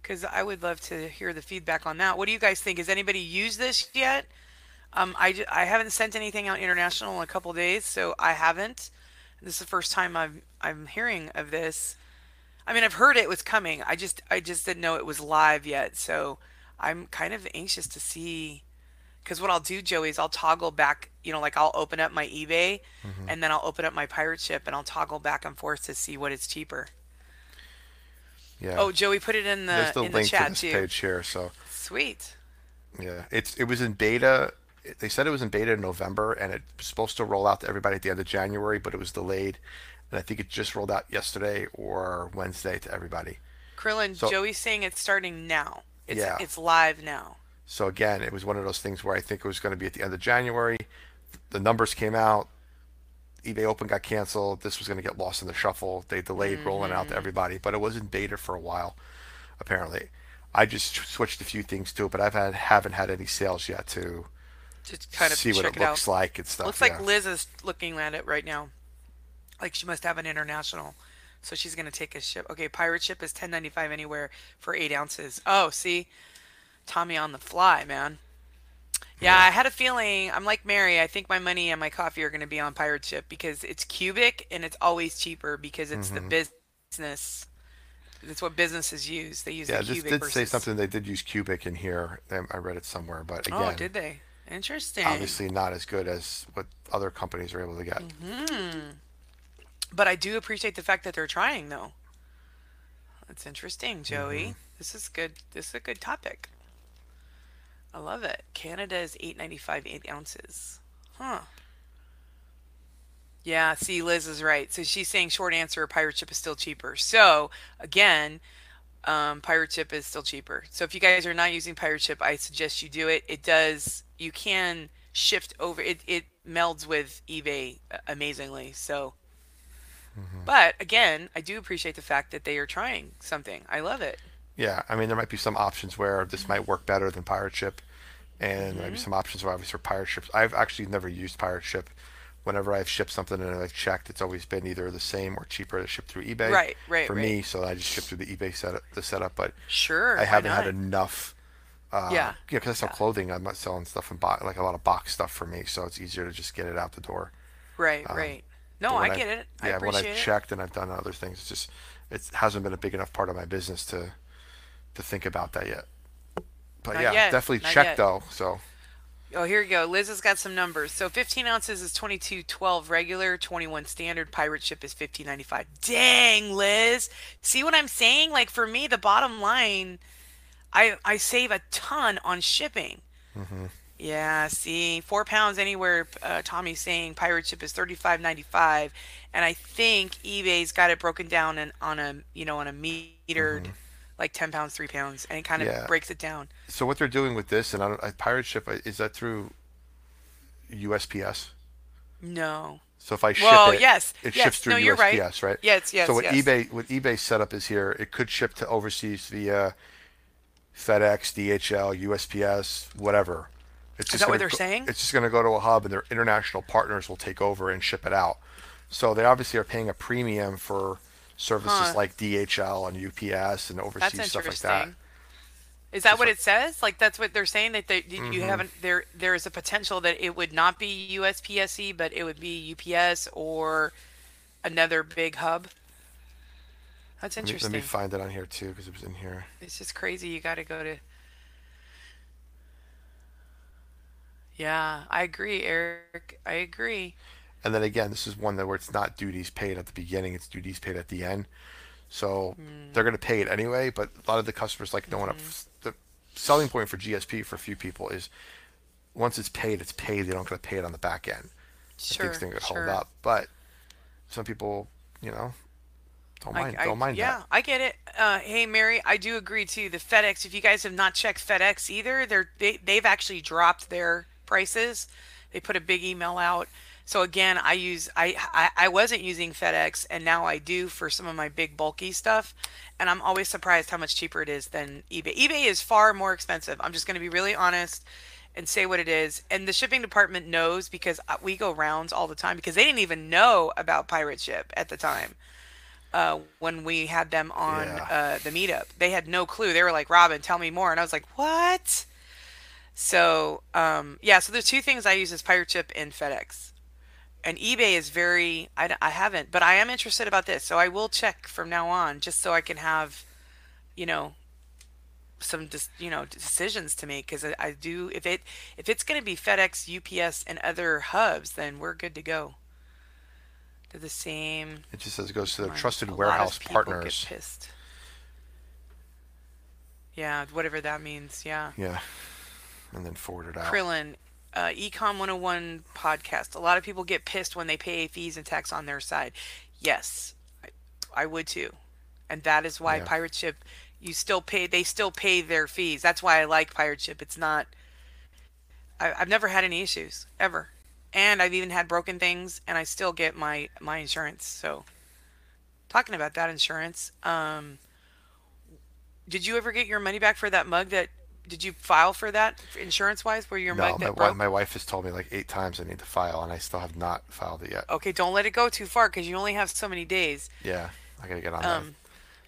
because I would love to hear the feedback on that. What do you guys think? Has anybody used this yet? Um, I, I haven't sent anything out international in a couple days, so I haven't. This is the first time I'm I'm hearing of this. I mean, I've heard it was coming. I just I just didn't know it was live yet. So I'm kind of anxious to see because what I'll do, Joey, is I'll toggle back, you know, like I'll open up my eBay Mm-hmm. and then I'll open up my pirate ship and I'll toggle back and forth to see what is cheaper. Yeah. Oh, Joey put it in There's the the in the link to chat this too. page here. So Sweet. Yeah, it's it was in beta. They said it was in beta in November, and it was supposed to roll out to everybody at the end of January, but it was delayed, and I think it just rolled out yesterday or Wednesday to everybody. Krillin, So- Joey's saying it's starting now. It's Yeah. it's live now. So again, it was one of those things where I think it was going to be at the end of January. The numbers came out. eBay Open got canceled. This was going to get lost in the shuffle. They delayed rolling out to mm-hmm. everybody, but it was in beta for a while, apparently. I just switched a few things to it, but I've had haven't had any sales yet to Just kind of see what it it looks out. like and stuff. Looks like yeah. Liz is looking at it right now. Like she must have an international. So she's gonna take a ship. Okay, pirate ship is ten ninety five anywhere for eight ounces. Oh, see? Tommy on the fly, man. Yeah, I had a feeling I'm like Mary, I think my money and my coffee are gonna be on pirate ship because it's cubic and it's always cheaper because it's Mm-hmm. the business that's what businesses use. They use Yeah, the this did versus say something. They did use cubic in here. Um, I read it somewhere, but again, Oh, did they? Interesting. obviously not as good as what other companies are able to get. Mm-hmm. But I do appreciate the fact that they're trying, though. That's interesting, Joey. Mm-hmm. This is good. This is a good topic. I love it. Canada is eight ninety five eight ounces. Huh. Yeah. See, Liz is right. So she's saying short answer: pirate ship is still cheaper. So again, um, pirate ship is still cheaper. So if you guys are not using pirate ship, I suggest you do it. It does. You can shift over. It it melds with eBay uh, amazingly. So. But again, I do appreciate the fact that they are trying something. I love it. Yeah, I mean there might be some options where this might work better than Pirate Ship, and there might be Mm-hmm. some options where obviously for Pirate Ships. I've actually never used Pirate Ship. Whenever I've shipped something and I've checked, it's always been either the same or cheaper to ship through eBay. Right, right, For right. me, so I just ship through the eBay setup, the setup. But Sure. I haven't had enough. Uh, Yeah. Yeah, because I sell Yeah. clothing. I'm not selling stuff in bo- like a lot of box stuff for me, so it's easier to just get it out the door. Right, right. No, I get it. I Yeah, when I've it. checked and I've done other things, it's just it hasn't been a big enough part of my business to to think about that yet. But Not yeah, yet, definitely not check yet. though. So Oh, here we go. Liz has got some numbers. So 15 ounces is 22.12 regular, 21 standard. Pirate ship is 15.95. Dang, Liz. See what I'm saying? Like for me, the bottom line, I I save a ton on shipping. hmm Yeah, see, four pounds anywhere. Uh, Tommy's saying pirate ship is 35.95, and I think eBay's got it broken down and on a you know on a metered, hmm like 10 pounds, three pounds, and it kind of Yeah. breaks it down. So what they're doing with this, and I don't, I, pirate ship, uh, is that through USPS? No. So if I ship Well, it, yes, it ships through No, you're right. USPS, right? Yes, So what yes. eBay, what eBay setup is here, it could ship to overseas via FedEx, DHL, USPS, whatever. It's Is that what they're go, saying? it's just gonna go to a hub, and their international partners will take over and ship it out. So they obviously are paying a premium for services Huh. like DHL and UPS and overseas stuff like that. interesting. Is that what like, it says? Like that's what they're saying that they, you hmm haven't there there is a potential that it would not be USPSE, but it would be UPS or another big hub. That's Let me let me find it on here too, because it was in here. It's just crazy. You got to go to. Yeah, I agree, Eric. I agree. And then again, this is one that where it's not duties paid at the beginning; it's duties paid at the end. So they're going to pay it anyway. But a lot of the customers like knowing up. Mm-hmm. The selling point for GSP for a few people is once it's paid, it's paid. They don't got to pay it on the back end. And things Sure, don't get hold up. But some people, you know, don't mind I, don't mind that. yeah, I get it. Uh, hey, Mary, I do agree too. The FedEx, if you guys have not checked FedEx either, they're they, they've actually dropped their prices. They put a big email out. So again, I use I, I I wasn't using FedEx, and now I do for some of my big bulky stuff, and I'm always surprised how much cheaper it is than eBay. eBay is far more expensive. I'm just going to be really honest and say what it is. And the shipping department knows because uh, we go rounds all the time because they didn't even know about pirate ship at the time uh, when we had them on Yeah. uh, the meetup. They had no clue. They were like, Robyn, tell me more. And I was like, what? So, um, yeah, so there's two things I use is Pirate Ship and FedEx. And eBay is very—I haven't, but I am interested about this. So I will check from now on just so I can have, you know, some just, you know, decisions to make. Because I, I do, if it, if it's going to be FedEx, UPS, and other hubs, then we're good to go. They're the same. It just says it goes to their trusted warehouse of people get partners. pissed. Yeah, whatever that means. Yeah. Yeah, and then forward it out. Krillin, uh, Ecom 101 podcast. A lot of people get pissed when they pay fees and tax on their side. Yes, I, I would too. And that is why Yeah. Pirate Ship, you still pay, they still pay their fees. That's why I like Pirate Ship. It's not, I, I've never had any issues, ever. And I've even had broken things and I still get my, my insurance. So, talking about that insurance, um, did you ever get your money back for that mug that, did you file for that insurance wise, where your No, my that wife broke? my wife has told me like eight times I need to file, and I still have not filed it yet. Okay, don't let it go too far because you only have so many days. Yeah, I gotta get on that. Um,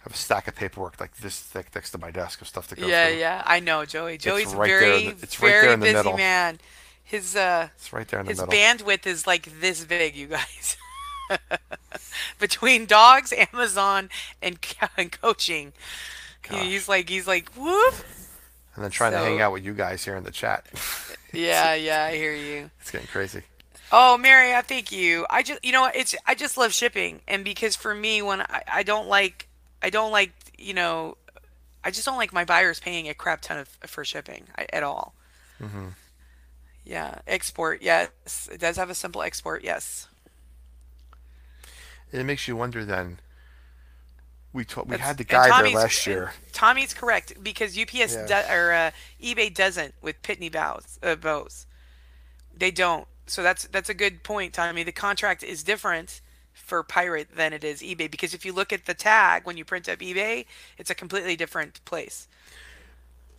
I have a stack of paperwork like this thick next to my desk of stuff to go yeah, through. yeah, yeah. I know, Joey. Joey's a right very, the, it's right very the busy middle. man. His uh, It's right there in the his middle. bandwidth is like this big, you guys. [LAUGHS] Between dogs, Amazon, and, [LAUGHS] and coaching, Gosh. he's like he's like whoop. And then trying to hang out with you guys here in the chat. [LAUGHS] yeah, yeah, I hear you. it's getting crazy. Oh, Mary, I thank you. I just, you know, it's I just love shipping, and because for me, when I, I don't like, I don't like, you know, I just don't like my buyers paying a crap ton of for shipping I, at all. Mm-hmm. Yeah, export, yes, it does have a simple export, yes. It makes you wonder. Then we ta- we had the guy there last year. Tommy's correct because UPS Yeah. do, or uh, eBay doesn't with Pitney Bowes, uh, Bowes. They don't. So that's that's a good point, Tommy. The contract is different for Pirate than it is eBay because if you look at the tag when you print up eBay, it's a completely different place.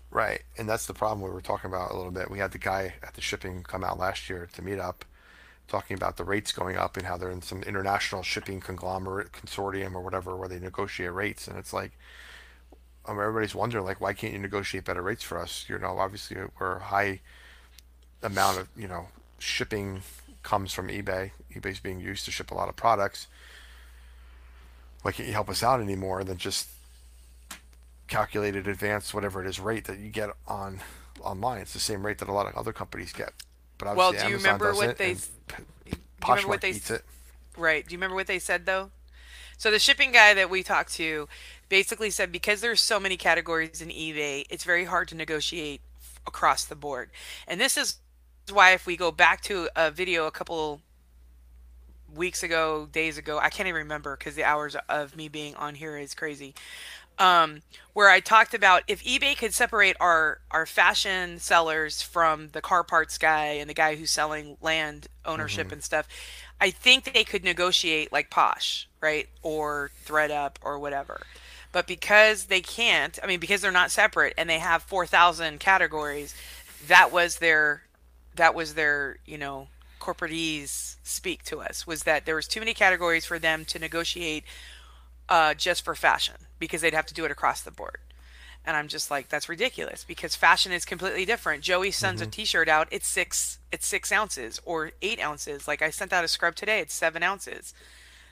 Right, and that's the problem we were talking about a little bit. We had the guy at the shipping come out last year to meet up, talking about the rates going up and how they're in some international shipping conglomerate consortium or whatever where they negotiate rates, and it's like, um, everybody's wondering like, why can't you negotiate better rates for us? You know, obviously we're high amount of you know shipping comes from eBay. eBay's being used to ship a lot of products. Why can't you help us out anymore than just calculated advanced whatever it is rate that you get on online. It's the same rate that a lot of other companies get. But Well, do you Amazon remember what they and s- P- do you remember what they. Right. Do you remember what they said though? So the shipping guy that we talked to basically said because there's so many categories in eBay, it's very hard to negotiate across the board. And this is why if we go back to a video a couple weeks ago, days ago, I can't even remember because the hours of me being on here is crazy. Um, where I talked about if eBay could separate our our fashion sellers from the car parts guy and the guy who's selling land ownership and stuff, I think they could negotiate like Posh, right? Or ThredUp or whatever. But because they can't, I mean, because they're not separate and they have 4,000 categories, that was their that was their you know corporatese speak to us was that there was too many categories for them to negotiate uh, just for fashion because they'd have to do it across the board. And i'm just like that's ridiculous because fashion is completely different. Joey sends a mm-hmm. t-shirt out it's six it's six ounces or eight ounces. Like i sent out a scrub today it's seven ounces.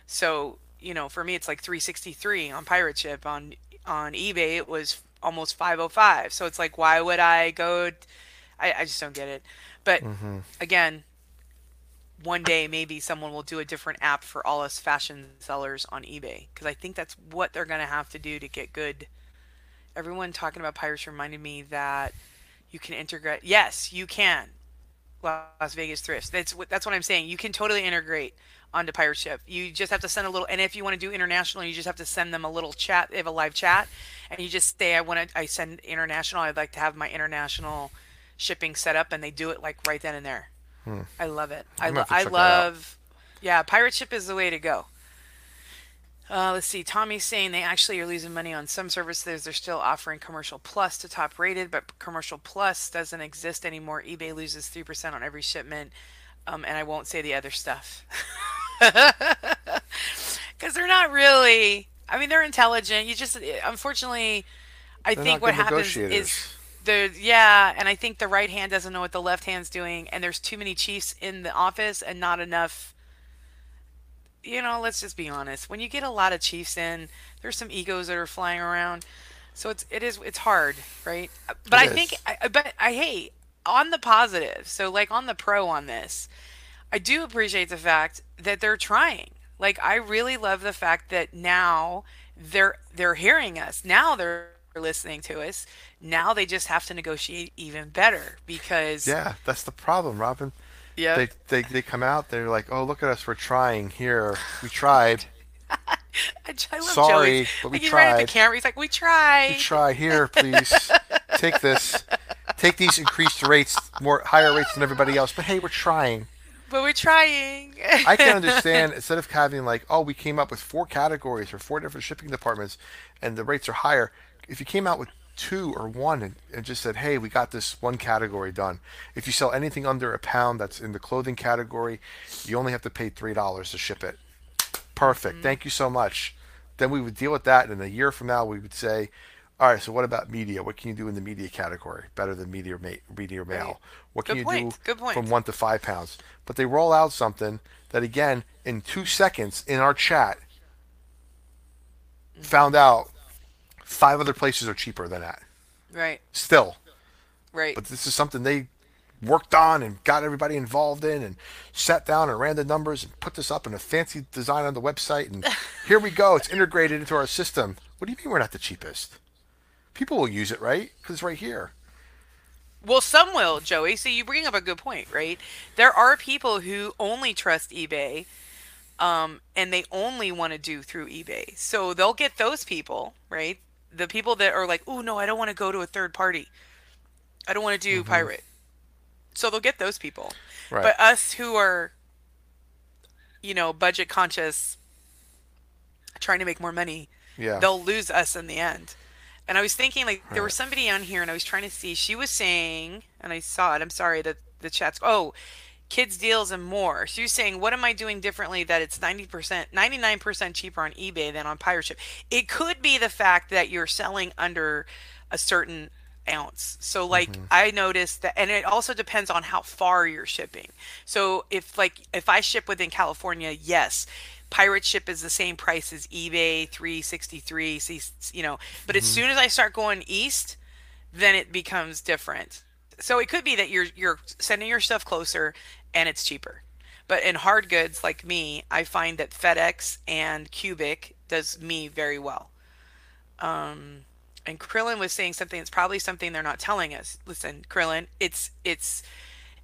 So you know for me it's like 363 on pirate ship on on ebay it was almost 505 so it's like why would i go I, I just don't get it. But mm-hmm. again, one day maybe someone will do a different app for all us fashion sellers on eBay because I think that's what they're going to have to do to get good. Everyone talking about pirates reminded me that you can integrate. Yes, you can. Las Vegas thrifts. That's what that's what I'm saying. You can totally integrate onto Pirate Ship. You just have to send a little, and if you want to do international, you just have to send them a little chat. They have a live chat, and you just say, "I want to. I send international. I'd like to have my international shipping set up," and they do it like right then and there. I love it. I, lo- gonna have to I check that out. love. Yeah, Pirate Ship is the way to go. Uh, let's see. Tommy's saying they actually are losing money on some services. They're still offering Commercial Plus to top rated, but Commercial Plus doesn't exist anymore. eBay loses 3% on every shipment. Um, and I won't say the other stuff. [LAUGHS] Because they're not really. I mean, they're intelligent. You just, unfortunately, I They're think what happens is. The yeah, and I think the right hand doesn't know what the left hand's doing, and there's too many chiefs in the office and not enough. You know, let's just be honest. When you get a lot of chiefs in, there's some egos that are flying around, so it's it is it's hard, right? But I It think, is. I- but I hate on the positive. So like on the pro on this, I do appreciate the fact that they're trying. Like I really love the fact that now they're they're hearing us. Now they're listening to us. Now they just have to negotiate even better because Yeah, that's the problem, Robyn. yeah. They, they they come out. They're like, "Oh, look at us. We're trying here. We tried. [LAUGHS] I, love Sorry, Joey's. but we like, he's right at the camera. He's like, "We tried." We try here, please. Take this. Take these increased rates, more higher rates than everybody else. But hey, we're trying." but we're trying. [LAUGHS] I can understand instead of having like, oh, we came up with four categories or four different shipping departments, and the rates are higher. If you came out with two or one and, and just said, hey, we got this one category done. If you sell anything under a pound that's in the clothing category, you only have to pay three dollars to ship it. Perfect. Mm-hmm. Thank you so much. Then we would deal with that, and in a year from now, we would say, all right. So what about media? What can you do in the media category better than media ma- media mail? Right. What can Good you point. do Good point. from one to five pounds? But they roll out something that again in two seconds in our chat mm-hmm. found out five other places are cheaper than that. right, Still, right. but this is something they worked on and got everybody involved in and sat down and ran the numbers and put this up in a fancy design on the website and [LAUGHS] here we go it's integrated into our system what do you mean we're not the cheapest people will use it right because it's right here Well, some will, Joey. So you bring up a good point, right? There are people who only trust eBay, um, and they only want to do through eBay. So they'll get those people, right? The people that are like, "Oh no, I don't want to go to a third party. I don't want to do mm-hmm. pirate." So they'll get those people. Right. But us who are, you know, budget conscious, trying to make more money, yeah they'll lose us in the end. And I was thinking, like, there was somebody on here, and I was trying to see. She was saying, and I saw it. I'm sorry that the chat's. Oh, kids deals and more. She was saying, what am I doing differently that it's 90%, 99% cheaper on eBay than on Pirate Ship? It could be the fact that you're selling under a certain ounce. So like mm-hmm. I noticed that and it also depends on how far you're shipping. So if like if I ship within California, yes, pirate ship is the same price as eBay 363, you know, but as mm-hmm. soon as I start going east, then it becomes different. so it could be that you're you're sending your stuff closer and it's cheaper. But in hard goods like me, I find that FedEx and Cubic does me very well. Um, and Krillin was saying something that's probably something they're not telling us. Listen, Krillin, it's it's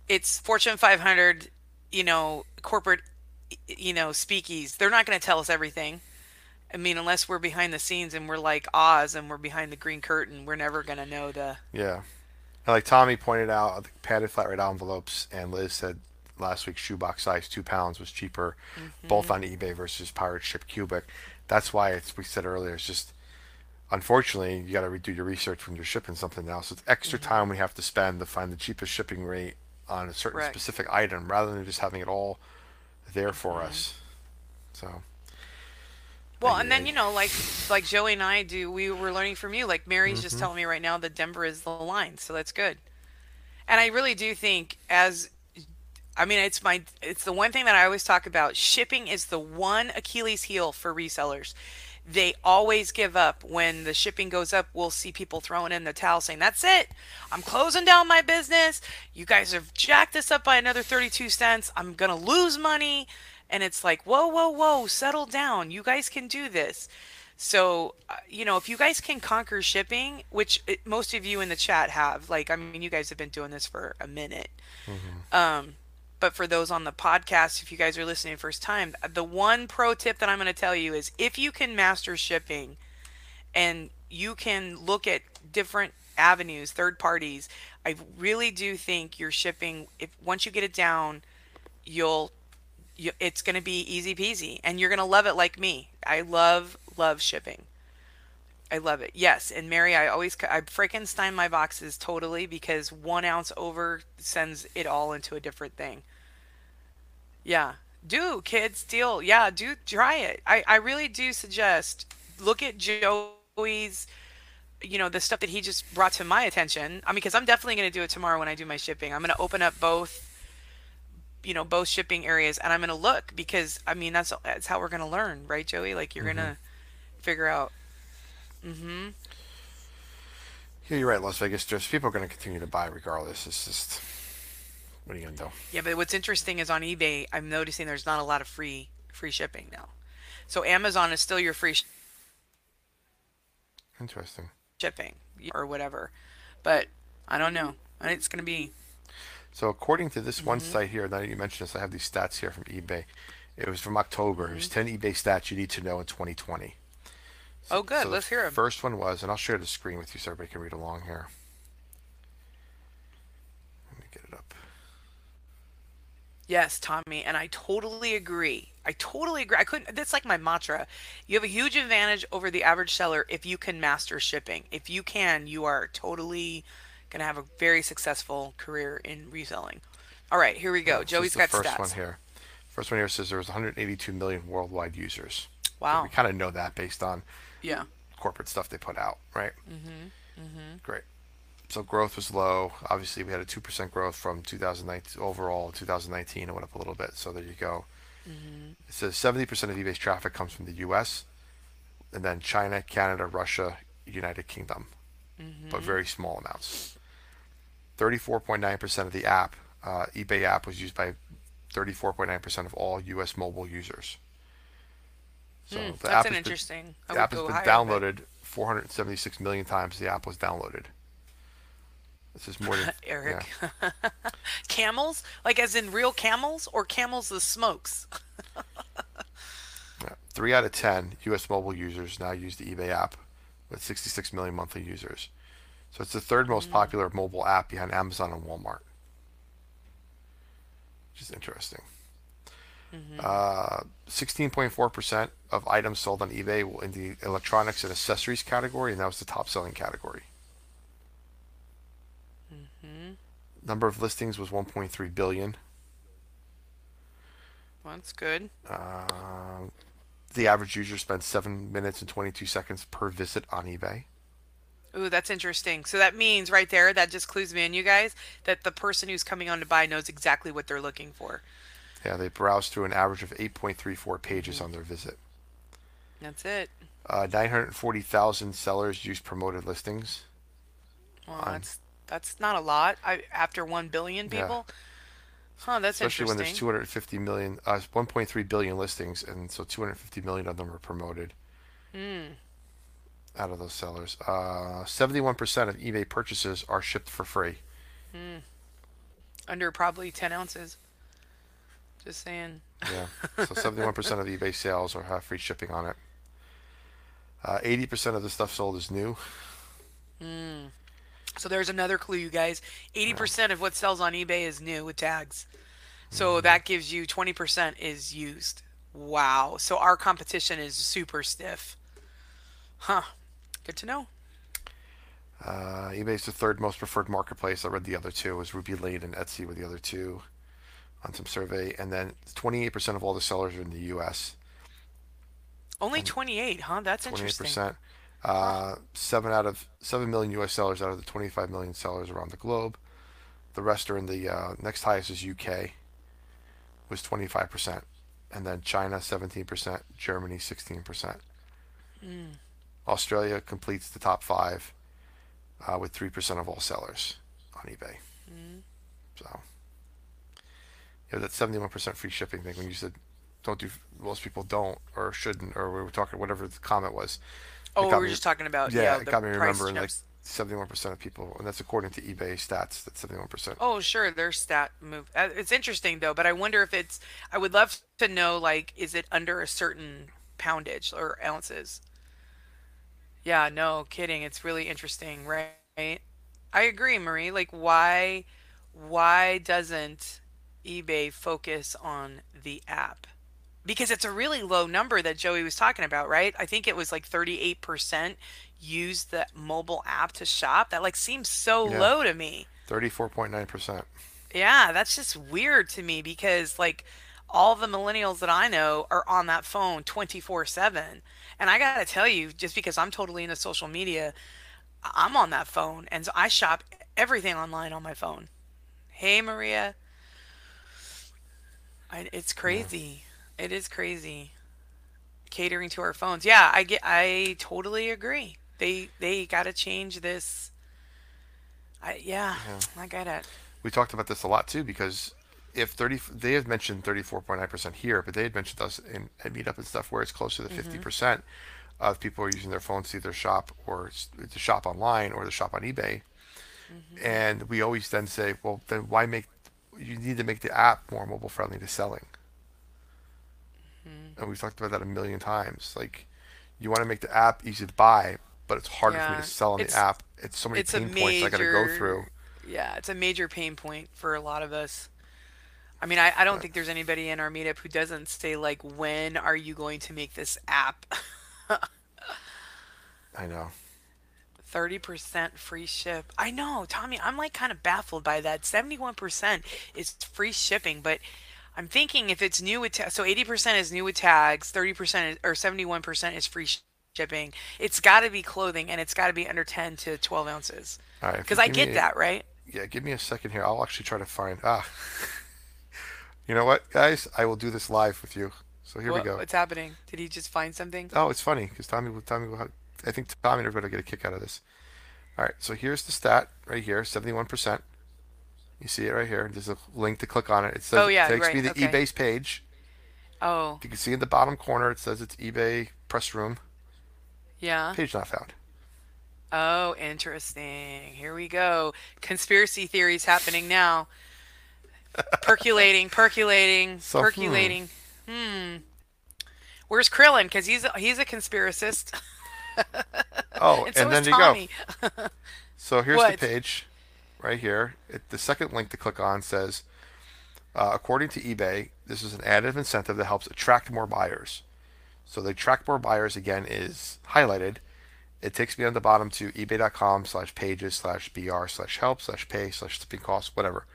it's Fortune 500, you know, corporate, you know, speakies. They're not going to tell us everything. I mean, unless we're behind the scenes and we're like Oz and we're behind the green curtain, we're never going to know the. Yeah. Like Tommy pointed out, the padded flat rate envelopes, and Liz said last week's shoebox size, two pounds, was cheaper, mm-hmm. both on eBay versus Pirate Ship Cubic. That's why it's, we said earlier, it's just unfortunately you got to redo your research when you're shipping something now. So it's extra mm-hmm. time we have to spend to find the cheapest shipping rate on a certain Correct. specific item rather than just having it all there for mm-hmm. us. So Well, and then you know, like like Joey and I do, we were learning from you. Like Mary's just telling me right now that Denver is the line, so that's good. And I really do think, as I mean, it's my it's the one thing that I always talk about. Shipping is the one Achilles heel for resellers. They always give up when the shipping goes up. We'll see people throwing in the towel saying, That's it. I'm closing down my business. You guys have jacked this up by another 32 cents. I'm going to lose money. And it's like, Whoa, whoa, whoa, settle down. You guys can do this. So, uh, you know, if you guys can conquer shipping, which it, most of you in the chat have, like, I mean, you guys have been doing this for a minute. Um, but for those on the podcast, if you guys are listening first time, the one pro tip that I'm going to tell you is if you can master shipping and you can look at different avenues, third parties, I really do think your shipping, if once you get it down, you'll you, it's going to be easy peasy and you're going to love it like me. I love love shipping. I love it. Yes, and Mary, I always I Frankenstein my boxes totally because one ounce over sends it all into a different thing. Yeah, do kids deal? Yeah, do try it. I I really do suggest look at Joey's, you know, the stuff that he just brought to my attention. I mean, because I'm definitely going to do it tomorrow when I do my shipping. I'm going to open up both, you know, both shipping areas, and I'm going to look because I mean that's that's how we're going to learn, right, Joey? Like you're going to mm-hmm. figure out. Mm-hmm. yeah, you're right. Las Vegas, just people are going to continue to buy regardless. It's just what are you going to do? Yeah, but what's interesting is on eBay, I'm noticing there's not a lot of free free shipping now. So Amazon is still your free sh- Interesting. shipping or whatever. But I don't know. And it's going to be So according to this one Mm-hmm. site here, now that you mentioned this, I have these stats here from eBay. It was from October. It was Mm-hmm. 10 eBay stats you need to know in 2020. Oh good, So let's hear 'em. First one was, and I'll share the screen with you so everybody can read along here. Let me get it up. Yes, Tommy, and I totally agree. I totally agree. I couldn't that's like my mantra. You have a huge advantage over the average seller if you can master shipping. If you can, you are totally going to have a very successful career in reselling. All right, here we go. Oh, so Joey's this got first one here. First one here says there was 182 million worldwide users. So Wow. we kind of know that based on Yeah. corporate stuff they put out, right? Mm-hmm. Mm-hmm. Great. So growth was low. Obviously, we had a two percent growth from 2019 overall. 2019, it went up a little bit. So there you go. It says 70% of eBay's traffic comes from the U.S. and then China, Canada, Russia, United Kingdom, but very small amounts. 34.9% of the app, uh, eBay app, was used by 34.9% of all U.S. mobile users. So Hmm, the that's app an has been- interesting. The app has been higher, but- downloaded 476 million times. The app was downloaded. This is more than [LAUGHS] Eric. [LAUGHS] camels? Like as in real camels or camels the smokes? [LAUGHS] Yeah. Three out of ten U.S. mobile users now use the eBay app, with 66 million monthly users. So it's the third Mm. most popular mobile app behind Amazon and Walmart, which is interesting. Mm-hmm. Uh, 16.4% of items sold on eBay were in the electronics and accessories category, and that was the top selling category. Mm-hmm. Number of listings was 1.3 billion. Well, that's good. Um, the average user spends 7 minutes and 22 seconds per visit on eBay. Ooh, that's interesting. So that means right there, that just clues me in, you guys, that the person who's coming on to buy knows exactly what they're looking for. Yeah, they browse through an average of 8.34 pages on their visit. That's it. Uh, 940,000 sellers use promoted listings. Well, On- that's That's not a lot. I, after 1 billion Yeah, people? Huh, that's especially when there's interesting. 250 million, uh, 1.3 billion listings, and so 250 million of them are promoted out of those sellers. Uh, 71% of eBay purchases are shipped for free. Under probably 10 ounces. Just saying. Yeah, [LAUGHS] so 71% of eBay sales are have free shipping on it. Uh, 80% of the stuff sold is new. So there's another clue, you guys. Yeah. 80% of what sells on eBay is new with tags. So hmm that gives you 20% is used. Wow. So our competition is super stiff. Huh. Good to know. Uh, eBay's the third most preferred marketplace. I read the other two. It was Ruby Lane and Etsy were the other two on some survey. And then 28% of all the sellers are in the U.S. Only And 28, huh? That's interesting. 28%. Huh. Uh, seven out of seven million U.S. sellers out of the 25 million sellers around the globe. The rest are in the uh, next highest is UK was 25%, and then China 17%, Germany 16%. Mm. Australia completes the top five uh, with 3% of all sellers on eBay. Mm. So, you know, that 71% free shipping thing when you said don't do, most people don't or shouldn't, or we were talking, whatever the comment was, Oh, we were me, just talking about, yeah, yeah, it got me remembering like 71% of people, and that's according to eBay stats, that 71%. Oh, sure, their stat move. uh, It's interesting though, but I wonder if it's. I would love to know, like, is it under a certain poundage or ounces? Yeah, no kidding. It's really interesting, right? I agree, Marie. Like, why, why doesn't eBay focus on the app? Because it's a really low number that Joey was talking about, right? I think it was like 38% use the mobile app to shop. That like seems so Yeah, low to me. 34.9%. Yeah, that's just weird to me because like all the millennials that I know are on that phone 24/7. And I gotta tell you, just because I'm totally into social media, I'm on that phone and so I shop everything online on my phone. Hey Maria, I, it's Yeah. crazy. It is crazy. Catering to our phones. Yeah, I get I totally agree. They they gotta change this. I yeah, Yeah. I get it. We talked about this a lot too because if 30, they have mentioned 34.9% here, but they had mentioned us in at Meetup and stuff where it's closer to hmm 50% of people are using their phones to either shop or to shop online or to shop on eBay. hmm And we always then say, well, then why make, you need to make the app more mobile friendly to selling. hmm And we've talked about that a million times. Like, you want to make the app easy to buy, but it's harder for me to sell on the app. It's so many it's pain points I got to go through. yeah, it's a major pain point for a lot of us. I mean, I, I don't think there's anybody in our meetup who doesn't say like, when are you going to make this app [LAUGHS] I know. 30% free ship? I know, Tommy, I'm like kind of baffled by that. 71% is free shipping, but I'm thinking if it's new with ta- so 80% is new with tags, 30% is, or 71% is free sh- shipping. It's got to be clothing and it's got to be under 10 to 12 ounces. All right, Because I get me, that, right? yeah, give me a second here. I'll actually try to find, ah, [LAUGHS] you know what, guys? I will do this live with you. So here we go. what's happening? Did he just find something? Oh, it's funny because Tommy Tommy will, I think Tommy and everybody will get a kick out of this. All right, so here's the stat right here, 71%. You see it right here. There's a link to click on it. It says Oh it yeah, takes me right. to the Okay. eBay's page. Oh, you can see in the bottom corner, it says it's eBay press room. yeah. Page not found. Oh, interesting. Here we go. Conspiracy theories happening now. [LAUGHS] Percolating, percolating, So, hmm. percolating. Hmm. Where's Krillin? Because he's a, he's a conspiracist, [LAUGHS] [LAUGHS] Oh, and so and then you go. [LAUGHS] So here's the page right here. It, the second link to click on says, uh, according to eBay, this is an additive incentive that helps attract more buyers. So the attract more buyers again is highlighted. It takes me on the bottom to ebay.com slash pages slash br slash help slash pay slash shipping costs, whatever.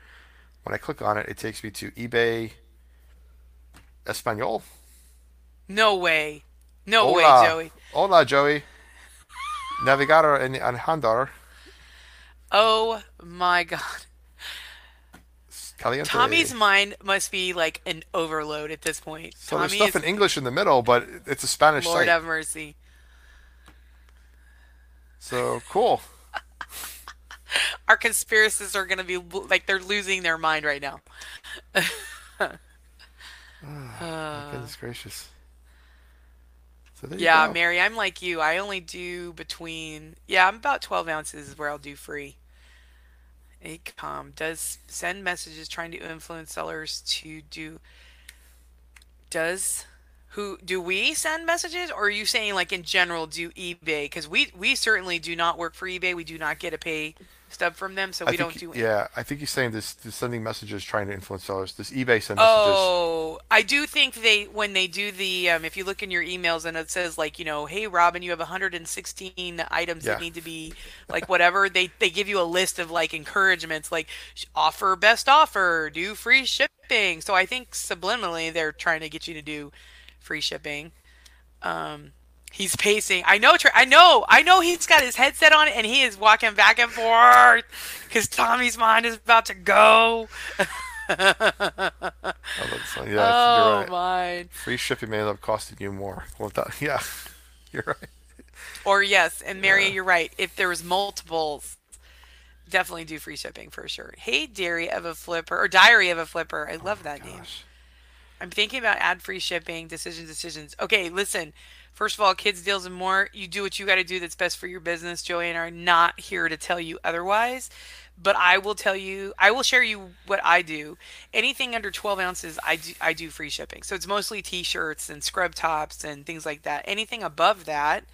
When I click on it, it takes me to eBay Espanol. No way. No way, Hola. Joey. Hola, Joey. Navigador and Alejandro. Oh my God. Tommy's mind must be like an overload at this point. So there's stuff in English in the middle, but it's a Spanish Lord site. have mercy. So cool. [LAUGHS] Our conspiracists are gonna be like they're losing their mind right now. My [LAUGHS] [SIGHS] oh, goodness gracious. So Yeah, go. Mary, I'm like you. I only do between yeah, I'm about 12 ounces is where I'll do free. ACOM does send messages trying to influence sellers to do does who do we send messages or are you saying like in general do eBay? Because we we certainly do not work for eBay. We do not get a pay stub from them, so we don't do yeah, I think he's saying this, this sending messages trying to influence sellers. This eBay send messages. Oh, I do think they when they do the um, if you look in your emails and it says like you know, hey Robyn, you have 116 items that need to be like whatever. They they give you a list of like encouragements like offer best offer, do free shipping. So I think subliminally they're trying to get you to do free shipping. Um, he's pacing. I know. I know. I know. He's got his headset on and he is walking back and forth because Tommy's mind is about to go. [LAUGHS] Oh. Yeah, Oh right. my. Free shipping may end up costing you more. Well, that, [LAUGHS] yeah, you're right. Or yes, and Mary, Yeah. you're right. If there was multiples, definitely do free shipping for sure. Hey, Diary of a Flipper or Diary of a Flipper. I Oh love my that name. I'm thinking about ad free shipping, decisions, decisions. Okay, listen. First of all, kids deals and more. You do what you got to do that's best for your business. Joey and I are not here to tell you otherwise, but I will tell you. I will share you what I do. Anything under 12 ounces, I do. I do free shipping. So it's mostly t-shirts and scrub tops and things like that. Anything above that,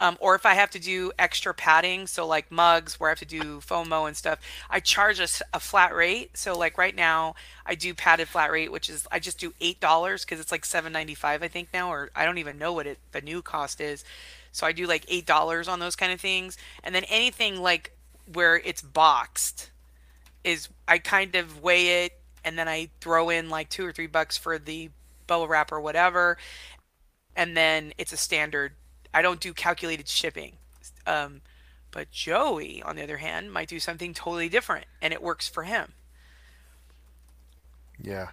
um, or if I have to do extra padding, so like mugs where I have to do FOMO and stuff, I charge a flat rate. So like right now, I do padded flat rate, which is I just do eight dollars because it's like seven ninety five I think now, or I don't even know what it the new cost is. So I do like eight dollars on those kind of things, and then anything like where it's boxed is I kind of weigh it and then I throw in like two or three bucks for the bubble wrap or whatever, and then it's a standard. I don't do calculated shipping. Um, but Joey, on the other hand, might do something totally different, and it works for him. Yeah,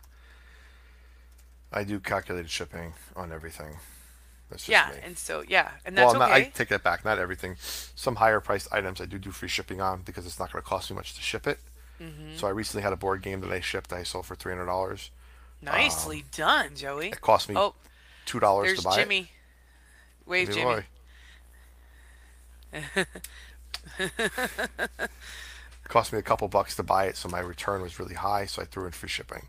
I do calculated shipping on everything. That's just Yeah, me. and so yeah, and Well, that's not, I take that back. Not everything. Some higher priced items I do do free shipping on because it's not going to cost me much to ship it. hmm So I recently had a board game that I shipped. that I sold for three hundred dollars. Um, Nicely done, Joey. it cost me Oh, two dollars to there's buy it. Wave, Jimmy Jimmy. [LAUGHS] cost me a couple bucks to buy it, so my return was really high. So I threw in free shipping.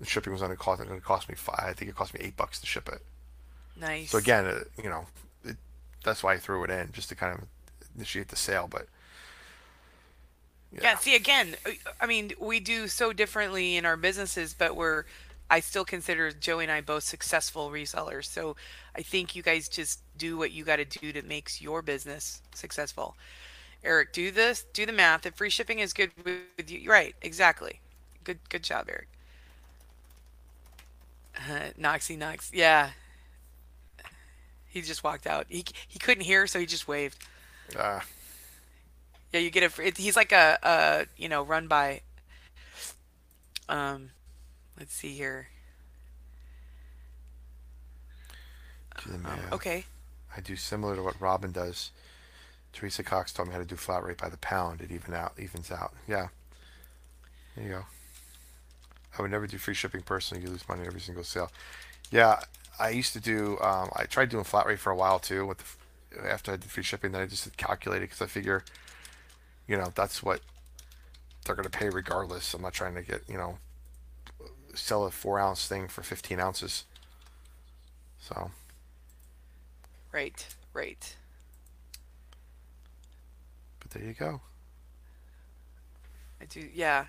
The shipping was only cost. It cost cost me five. I think it cost me eight bucks to ship it. Nice. So again, uh, you know, it, that's why I threw it in just to kind of initiate the sale. But Yeah, yeah, see again, I mean, we do so differently in our businesses, but we're I still consider Joey and I both successful resellers. So I think you guys just do what you got to do that makes your business successful. Eric, do this, do the math. If free shipping is good with you, right? Exactly. Good, good job, Eric. Uh, Noxy Knox, yeah, he just walked out. He he couldn't hear, so he just waved. uh, Yeah, you get it. For, it he's like a, a you know run by. Um, let's see here. Um, okay, I do similar to what Robyn does. Teresa Cox told me how to do flat rate by the pound. It even out evens out. Yeah, there you go. I would never do free shipping personally. You lose money every single sale. Yeah, I used to do. Um, I tried doing flat rate for a while too. With the, after I did free shipping, then I just calculated because I figure, you know, that's what they're gonna pay regardless. I'm not trying to get you know sell a four ounce thing for 15 ounces. So right, right. but there you go. I do. Yeah,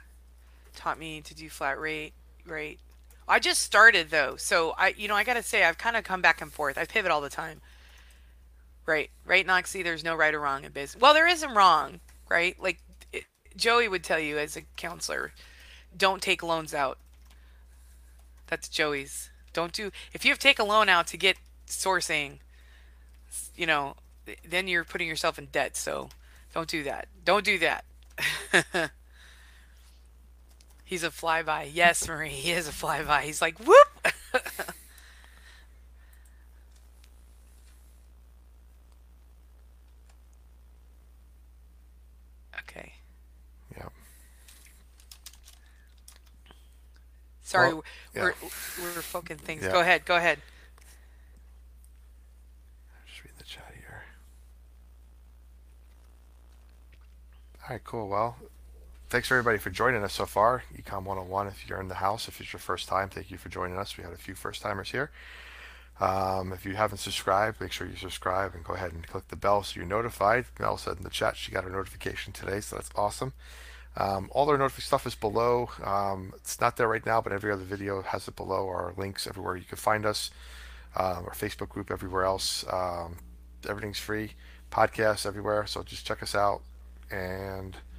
taught me to do flat rate. Right. I just started though, so I you know I gotta say I've kind of come back and forth. I pivot all the time. Right, right, Noxie. There's no right or wrong in business. Well, there isn't wrong, right? Like it, Joey would tell you as a counselor, don't take loans out. That's Joey's. Don't do if you have take a loan out to get sourcing, you know, then you're putting yourself in debt. So don't do that. Don't do that. [LAUGHS] He's a flyby. Yes, Marie, he is a flyby. He's like, whoop. [LAUGHS] okay. Yeah. Sorry, well, yeah. we're we're focusing things. Yeah. Go ahead, go ahead. Just read the chat here. All right, cool. Well, thanks everybody for joining us so far. Ecom 101. If you're in the house, if it's your first time, thank you for joining us. We had a few first timers here. Um, if you haven't subscribed, make sure you subscribe and go ahead and click the bell so you're notified. Mel said in the chat she got her notification today, so that's awesome. Um, all our notification stuff is below. Um, it's not there right now, but every other video has it below. Our links everywhere you can find us, um, our Facebook group, everywhere else. Um, everything's free. Podcasts everywhere, so just check us out. And